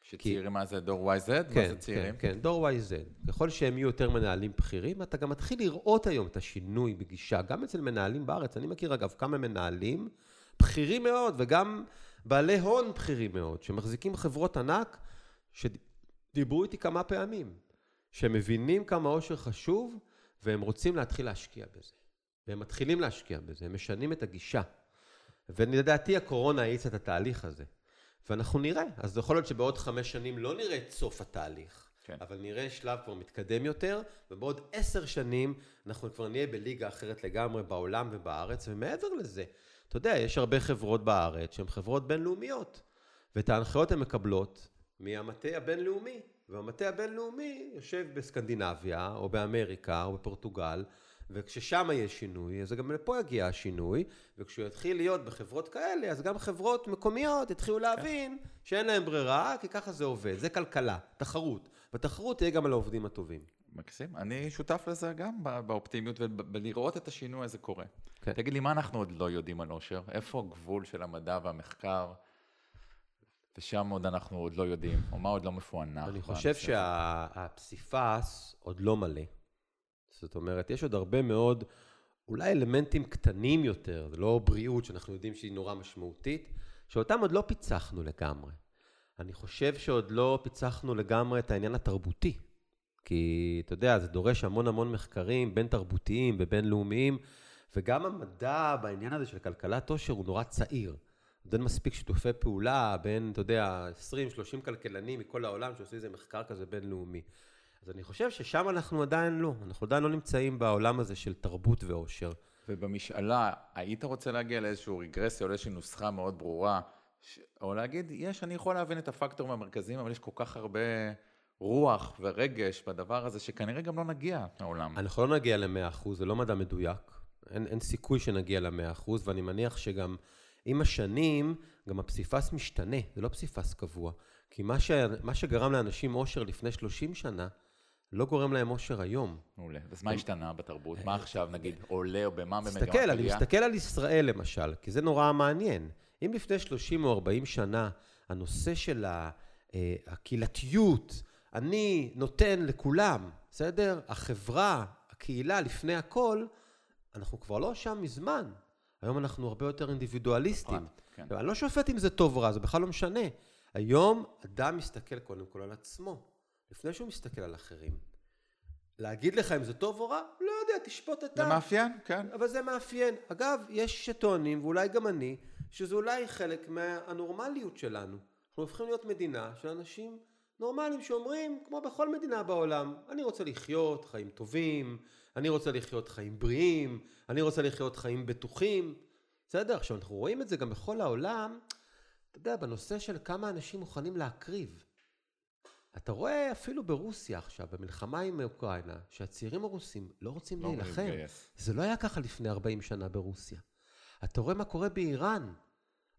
שצעירים מה זה דור YZ? כן, מה זה צעירים? כן, כן, דור YZ. ככל שהם יהיו יותר מנהלים בכירים, אתה גם מתחיל לראות היום את השינוי בגישה, גם אצל מנהלים בארץ. אני מכיר אגב כמה מנהלים בכירים מאוד, וגם בעלי הון בכירים מאוד, שמחזיקים חברות ענק, שדיברו איתי כמה פעמים, שהם מבינים כמה עושר חשוב, והם רוצים להתחיל להשקיע בזה. והם מתחילים להשקיע בזה, הם משנים את הגישה. ולדעתי הקורונה האיצה את התהליך הזה. ואנחנו נראה. אז יכול להיות שבעוד חמש שנים לא נראה את סוף התהליך, כן. אבל נראה שלב כבר מתקדם יותר, ובעוד עשר שנים אנחנו כבר נהיה בליגה אחרת לגמרי בעולם ובארץ, ומעבר לזה, אתה יודע, יש הרבה חברות בארץ שהן חברות בינלאומיות, ואת ההנחיות הן מקבלות מהמטה הבינלאומי, והמטה הבינלאומי יושב בסקנדינביה, או באמריקה, או בפורטוגל, וכששם יהיה שינוי, אז גם לפה יגיע השינוי, וכשהוא יתחיל להיות בחברות כאלה, אז גם חברות מקומיות יתחילו להבין שאין להם ברירה, כי ככה זה עובד. זה כלכלה, תחרות. בתחרות תהיה גם על העובדים הטובים. מקסים. אני שותף לזה גם באופטימיות ובלראות את השינוי הזה קורה. כן. תגיד לי, מה אנחנו עוד לא יודעים על עושר? איפה הגבול של המדע והמחקר? ושם עוד אנחנו עוד לא יודעים, או מה עוד לא מפוענח. אני חושב שהפסיפס עוד לא מלא. זאת אומרת, יש עוד הרבה מאוד, אולי אלמנטים קטנים יותר, זה לא בריאות שאנחנו יודעים שהיא נורא משמעותית, שאותם עוד לא פיצחנו לגמרי. אני חושב שעוד לא פיצחנו לגמרי את העניין התרבותי. כי אתה יודע, זה דורש המון המון מחקרים בין תרבותיים ובינלאומיים, וגם המדע בעניין הזה של כלכלת עושר הוא נורא צעיר. עוד אין מספיק שיתופי פעולה בין, אתה יודע, 20-30 כלכלנים מכל העולם שעושים איזה מחקר כזה בינלאומי. אז אני חושב ששם אנחנו עדיין לא, אנחנו עדיין לא נמצאים בעולם הזה של תרבות ואושר. ובמשאלה, היית רוצה להגיע לאיזושהי רגרסיה או לאיזושהי נוסחה מאוד ברורה, ש... או להגיד, יש, אני יכול להבין את הפקטורים המרכזיים, אבל יש כל כך הרבה רוח ורגש בדבר הזה, שכנראה גם לא נגיע לעולם. אנחנו לא נגיע ל-100%, זה לא מדע מדויק. אין, אין סיכוי שנגיע ל-100%, ואני מניח שגם עם השנים, גם הפסיפס משתנה, זה לא פסיפס קבוע. כי מה, ש... מה שגרם לאנשים אושר לפני 30 שנה, לא גורם להם אושר היום. מעולה. אז מה השתנה בתרבות? מה עכשיו, נגיד, עולה או במה במגמת עלייה? תסתכל, אני מסתכל על ישראל למשל, כי זה נורא מעניין. אם לפני 30 או 40 שנה הנושא של אה, הקהילתיות, אני נותן לכולם, בסדר? החברה, הקהילה לפני הכל, אנחנו כבר לא שם מזמן. היום אנחנו הרבה יותר אינדיבידואליסטים. נכון, כן. אני לא שופט אם זה טוב או רע, זה בכלל לא משנה. היום אדם מסתכל קודם כל על עצמו, לפני שהוא מסתכל על אחרים. להגיד לך אם זה טוב או רע? לא יודע, תשפוט אתה. זה מאפיין, כן. אבל זה מאפיין. אגב, יש שטוענים, ואולי גם אני, שזה אולי חלק מהנורמליות שלנו. אנחנו הופכים להיות מדינה של אנשים נורמליים שאומרים, כמו בכל מדינה בעולם, אני רוצה לחיות חיים טובים, אני רוצה לחיות חיים בריאים, אני רוצה לחיות חיים בטוחים. בסדר? עכשיו, אנחנו רואים את זה גם בכל העולם, אתה יודע, בנושא של כמה אנשים מוכנים להקריב. אתה רואה אפילו ברוסיה עכשיו, במלחמה עם אוקראינה, שהצעירים הרוסים לא רוצים לא להילחם. זה לא היה ככה לפני 40 שנה ברוסיה. אתה רואה מה קורה באיראן.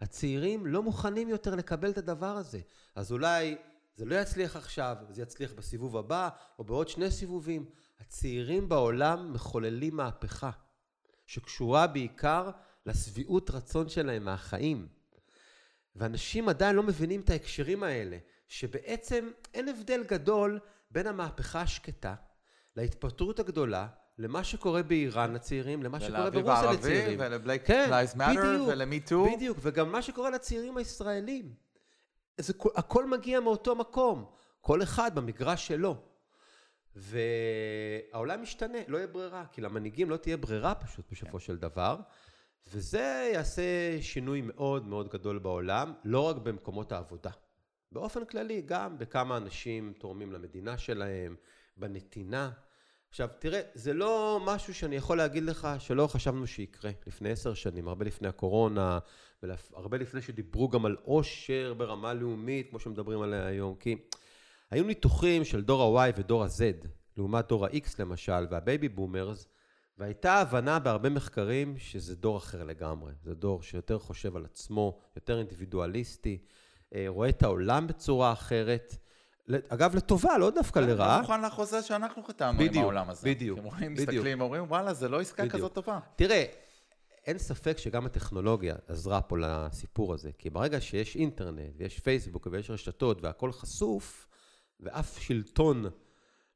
הצעירים לא מוכנים יותר לקבל את הדבר הזה. אז אולי זה לא יצליח עכשיו, זה יצליח בסיבוב הבא, או בעוד שני סיבובים. הצעירים בעולם מחוללים מהפכה, שקשורה בעיקר לשביעות רצון שלהם מהחיים. ואנשים עדיין לא מבינים את ההקשרים האלה, שבעצם אין הבדל גדול בין המהפכה השקטה להתפטרות הגדולה, למה שקורה באיראן לצעירים, למה שקורה ברוסיה לצעירים. ולבלייק כן, Lives Matter, בדיוק, ולמי טו. בדיוק, וגם מה שקורה לצעירים הישראלים. זה, כל- הכל מגיע מאותו מקום, כל אחד במגרש שלו. והעולם משתנה, לא יהיה ברירה, כי למנהיגים לא תהיה ברירה פשוט בסופו של דבר, וזה יעשה שינוי מאוד מאוד גדול בעולם, לא רק במקומות העבודה. באופן כללי, גם בכמה אנשים תורמים למדינה שלהם, בנתינה. עכשיו, תראה, זה לא משהו שאני יכול להגיד לך שלא חשבנו שיקרה לפני עשר שנים, הרבה לפני הקורונה, והרבה לפני שדיברו גם על עושר ברמה לאומית, כמו שמדברים עליה היום, כי היו ניתוחים של דור ה-Y ודור ה-Z, לעומת דור ה-X למשל, וה baby boomers, והייתה הבנה בהרבה מחקרים שזה דור אחר לגמרי. זה דור שיותר חושב על עצמו, יותר אינדיבידואליסטי, רואה את העולם בצורה אחרת. אגב, לטובה, לא דווקא לרעה. לא מוכן לחוזה שאנחנו חתמנו עם בדיוק, העולם הזה. בדיוק, אתם רואים, בדיוק. מסתכלים, אומרים, וואלה, זה לא עסקה בדיוק. כזאת טובה. תראה, אין ספק שגם הטכנולוגיה עזרה פה לסיפור הזה, כי ברגע שיש אינטרנט, ויש פייסבוק, ויש רשתות, והכל חשוף, ואף שלטון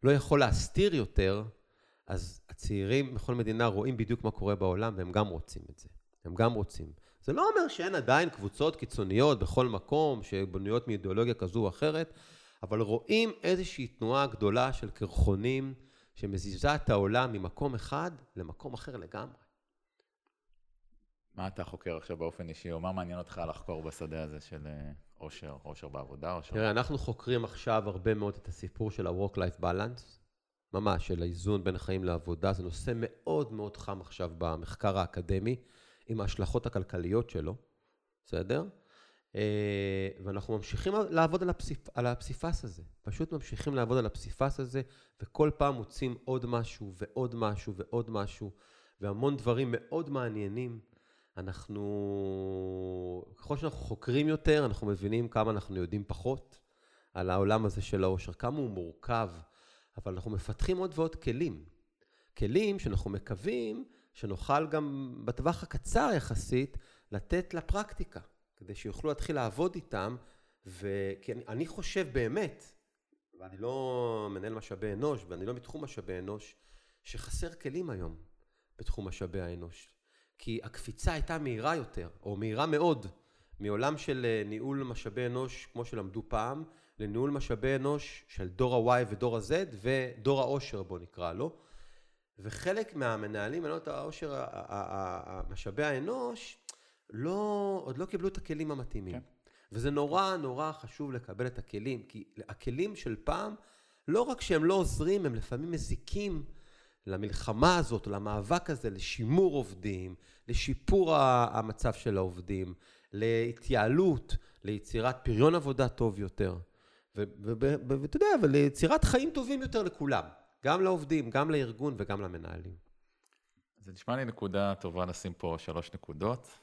לא יכול להסתיר יותר, אז הצעירים בכל מדינה רואים בדיוק מה קורה בעולם, והם גם רוצים את זה. הם גם רוצים. זה לא אומר שאין עדיין קבוצות קיצוניות בכל מקום, שבנויות מאידיאולוגיה כזו או אחרת, אבל רואים איזושהי תנועה גדולה של קרחונים, שמזיזה את העולם ממקום אחד למקום אחר לגמרי. מה אתה חוקר עכשיו באופן אישי, או מה מעניין אותך לחקור בשדה הזה של אה, אושר, אושר בעבודה, אושר... תראה, אנחנו חוקרים עכשיו הרבה מאוד את הסיפור של ה-work-life balance, ממש, של האיזון בין החיים לעבודה. זה נושא מאוד מאוד חם עכשיו במחקר האקדמי, עם ההשלכות הכלכליות שלו, בסדר? אה, ואנחנו ממשיכים לעבוד על, הפסיפ... על הפסיפס הזה. פשוט ממשיכים לעבוד על הפסיפס הזה, וכל פעם מוצאים עוד משהו ועוד משהו ועוד משהו, והמון דברים מאוד מעניינים. אנחנו, ככל שאנחנו חוקרים יותר, אנחנו מבינים כמה אנחנו יודעים פחות על העולם הזה של העושר, כמה הוא מורכב, אבל אנחנו מפתחים עוד ועוד כלים. כלים שאנחנו מקווים שנוכל גם בטווח הקצר יחסית לתת לפרקטיקה, כדי שיוכלו להתחיל לעבוד איתם, וכי אני, אני חושב באמת, ואני לא מנהל משאבי אנוש, ואני לא מתחום משאבי אנוש, שחסר כלים היום בתחום משאבי האנוש. כי הקפיצה הייתה מהירה יותר, או מהירה מאוד, מעולם של אה, ניהול משאבי אנוש, כמו שלמדו פעם, לניהול משאבי אנוש של דור ה-Y ודור ה-Z ודור העושר, בוא נקרא לו. וחלק מהמנהלים, מנהלות העושר, ה- ה- ה- ה- משאבי האנוש, לא, עוד לא קיבלו את הכלים המתאימים. כן. וזה נורא נורא חשוב לקבל את הכלים, כי הכלים של פעם, לא רק שהם לא עוזרים, הם לפעמים מזיקים למלחמה הזאת, למאבק הזה, לשימור עובדים, לשיפור המצב של העובדים, להתייעלות, ליצירת פריון עבודה טוב יותר, ואתה יודע, וליצירת חיים טובים יותר לכולם, גם לעובדים, גם לארגון וגם למנהלים. זה נשמע לי נקודה טובה לשים פה שלוש נקודות.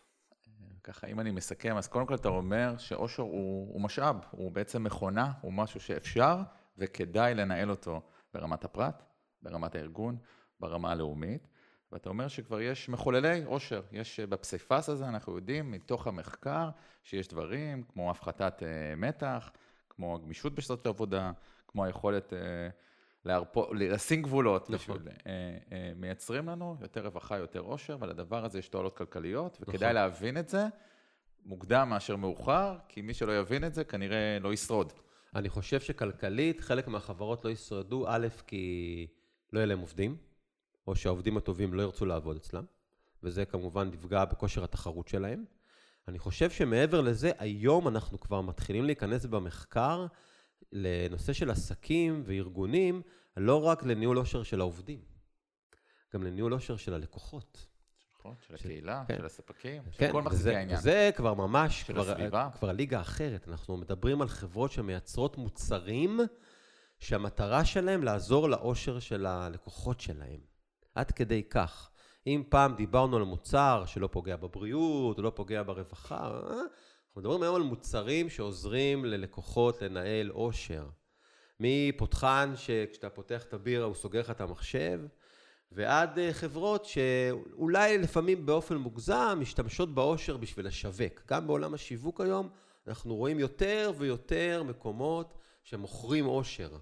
ככה, אם אני מסכם, אז קודם כל אתה אומר שאושר הוא, הוא משאב, הוא בעצם מכונה, הוא משהו שאפשר וכדאי לנהל אותו ברמת הפרט, ברמת הארגון, ברמה הלאומית. ואתה אומר שכבר יש מחוללי עושר, יש אה, בפסיפס הזה, אנחנו יודעים מתוך המחקר שיש דברים כמו הפחתת אה, מתח, כמו הגמישות בשעות העבודה, כמו היכולת אה, להרפו, לשים גבולות, נכון. בשביל, אה, אה, מייצרים לנו יותר רווחה, יותר עושר, ולדבר הזה יש תועלות כלכליות, וכדאי נכון. להבין את זה מוקדם מאשר מאוחר, כי מי שלא יבין את זה כנראה לא ישרוד. אני חושב שכלכלית, חלק מהחברות לא ישרדו, א', כי לא יהיה להם עובדים, או שהעובדים הטובים לא ירצו לעבוד אצלם, וזה כמובן יפגע בכושר התחרות שלהם. אני חושב שמעבר לזה, היום אנחנו כבר מתחילים להיכנס במחקר לנושא של עסקים וארגונים, לא רק לניהול עושר של העובדים, גם לניהול עושר של הלקוחות. נכון? של הקהילה, כן. של הספקים, של כן, כל מחזיקי וזה, העניין. זה כבר ממש, של כבר, הסביבה. כבר ליגה אחרת. אנחנו מדברים על חברות שמייצרות מוצרים שהמטרה שלהם לעזור לאושר של הלקוחות שלהם. עד כדי כך. אם פעם דיברנו על מוצר שלא פוגע בבריאות, או לא פוגע ברווחה, אה, אנחנו מדברים היום על מוצרים שעוזרים ללקוחות לנהל אושר. מפותחן שכשאתה פותח את הבירה הוא סוגר לך את המחשב, ועד אה, חברות שאולי לפעמים באופן מוגזם משתמשות באושר בשביל לשווק. גם בעולם השיווק היום אנחנו רואים יותר ויותר מקומות שמוכרים אושר,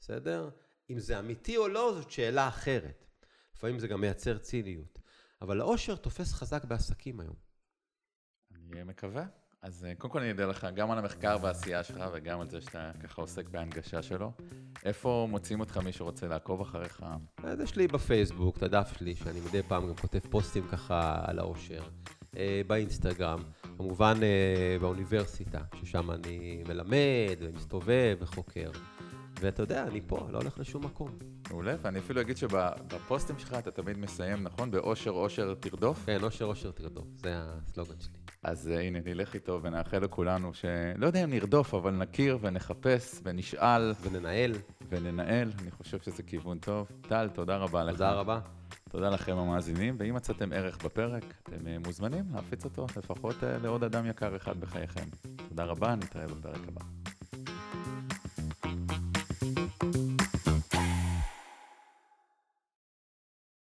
בסדר? אם זה אמיתי או לא, זאת שאלה אחרת. לפעמים זה גם מייצר ציניות. אבל האושר תופס חזק בעסקים היום. אני מקווה. אז אה, קודם כל אני אודה לך גם על המחקר והעשייה שלך וגם על זה שאתה ככה עוסק בהנגשה שלו. איפה מוצאים אותך מי שרוצה לעקוב אחריך? אז יש לי בפייסבוק את הדף שלי, שאני מדי פעם גם כותב פוסטים ככה על האושר. אה, באינסטגרם, כמובן אה, באוניברסיטה, ששם אני מלמד ומסתובב וחוקר. ואתה יודע, אני פה, לא הולך לשום מקום. מעולה, ואני אפילו אגיד שבפוסטים שלך אתה תמיד מסיים, נכון? באושר אושר תרדוף. כן, אושר אושר תרדוף, זה הסלוגן שלי. אז אה, הנה, נלך איתו ונאחל לכולנו שלא יודע אם נרדוף, אבל נכיר ונחפש ונשאל וננהל. וננהל. אני חושב שזה כיוון טוב. טל, תודה רבה לך. תודה רבה. תודה לכם המאזינים, ואם מצאתם ערך בפרק, אתם אה, מוזמנים להפיץ אותו לפחות אה, לעוד אדם יקר אחד בחייכם. תודה רבה, נתראה בפרק הבא.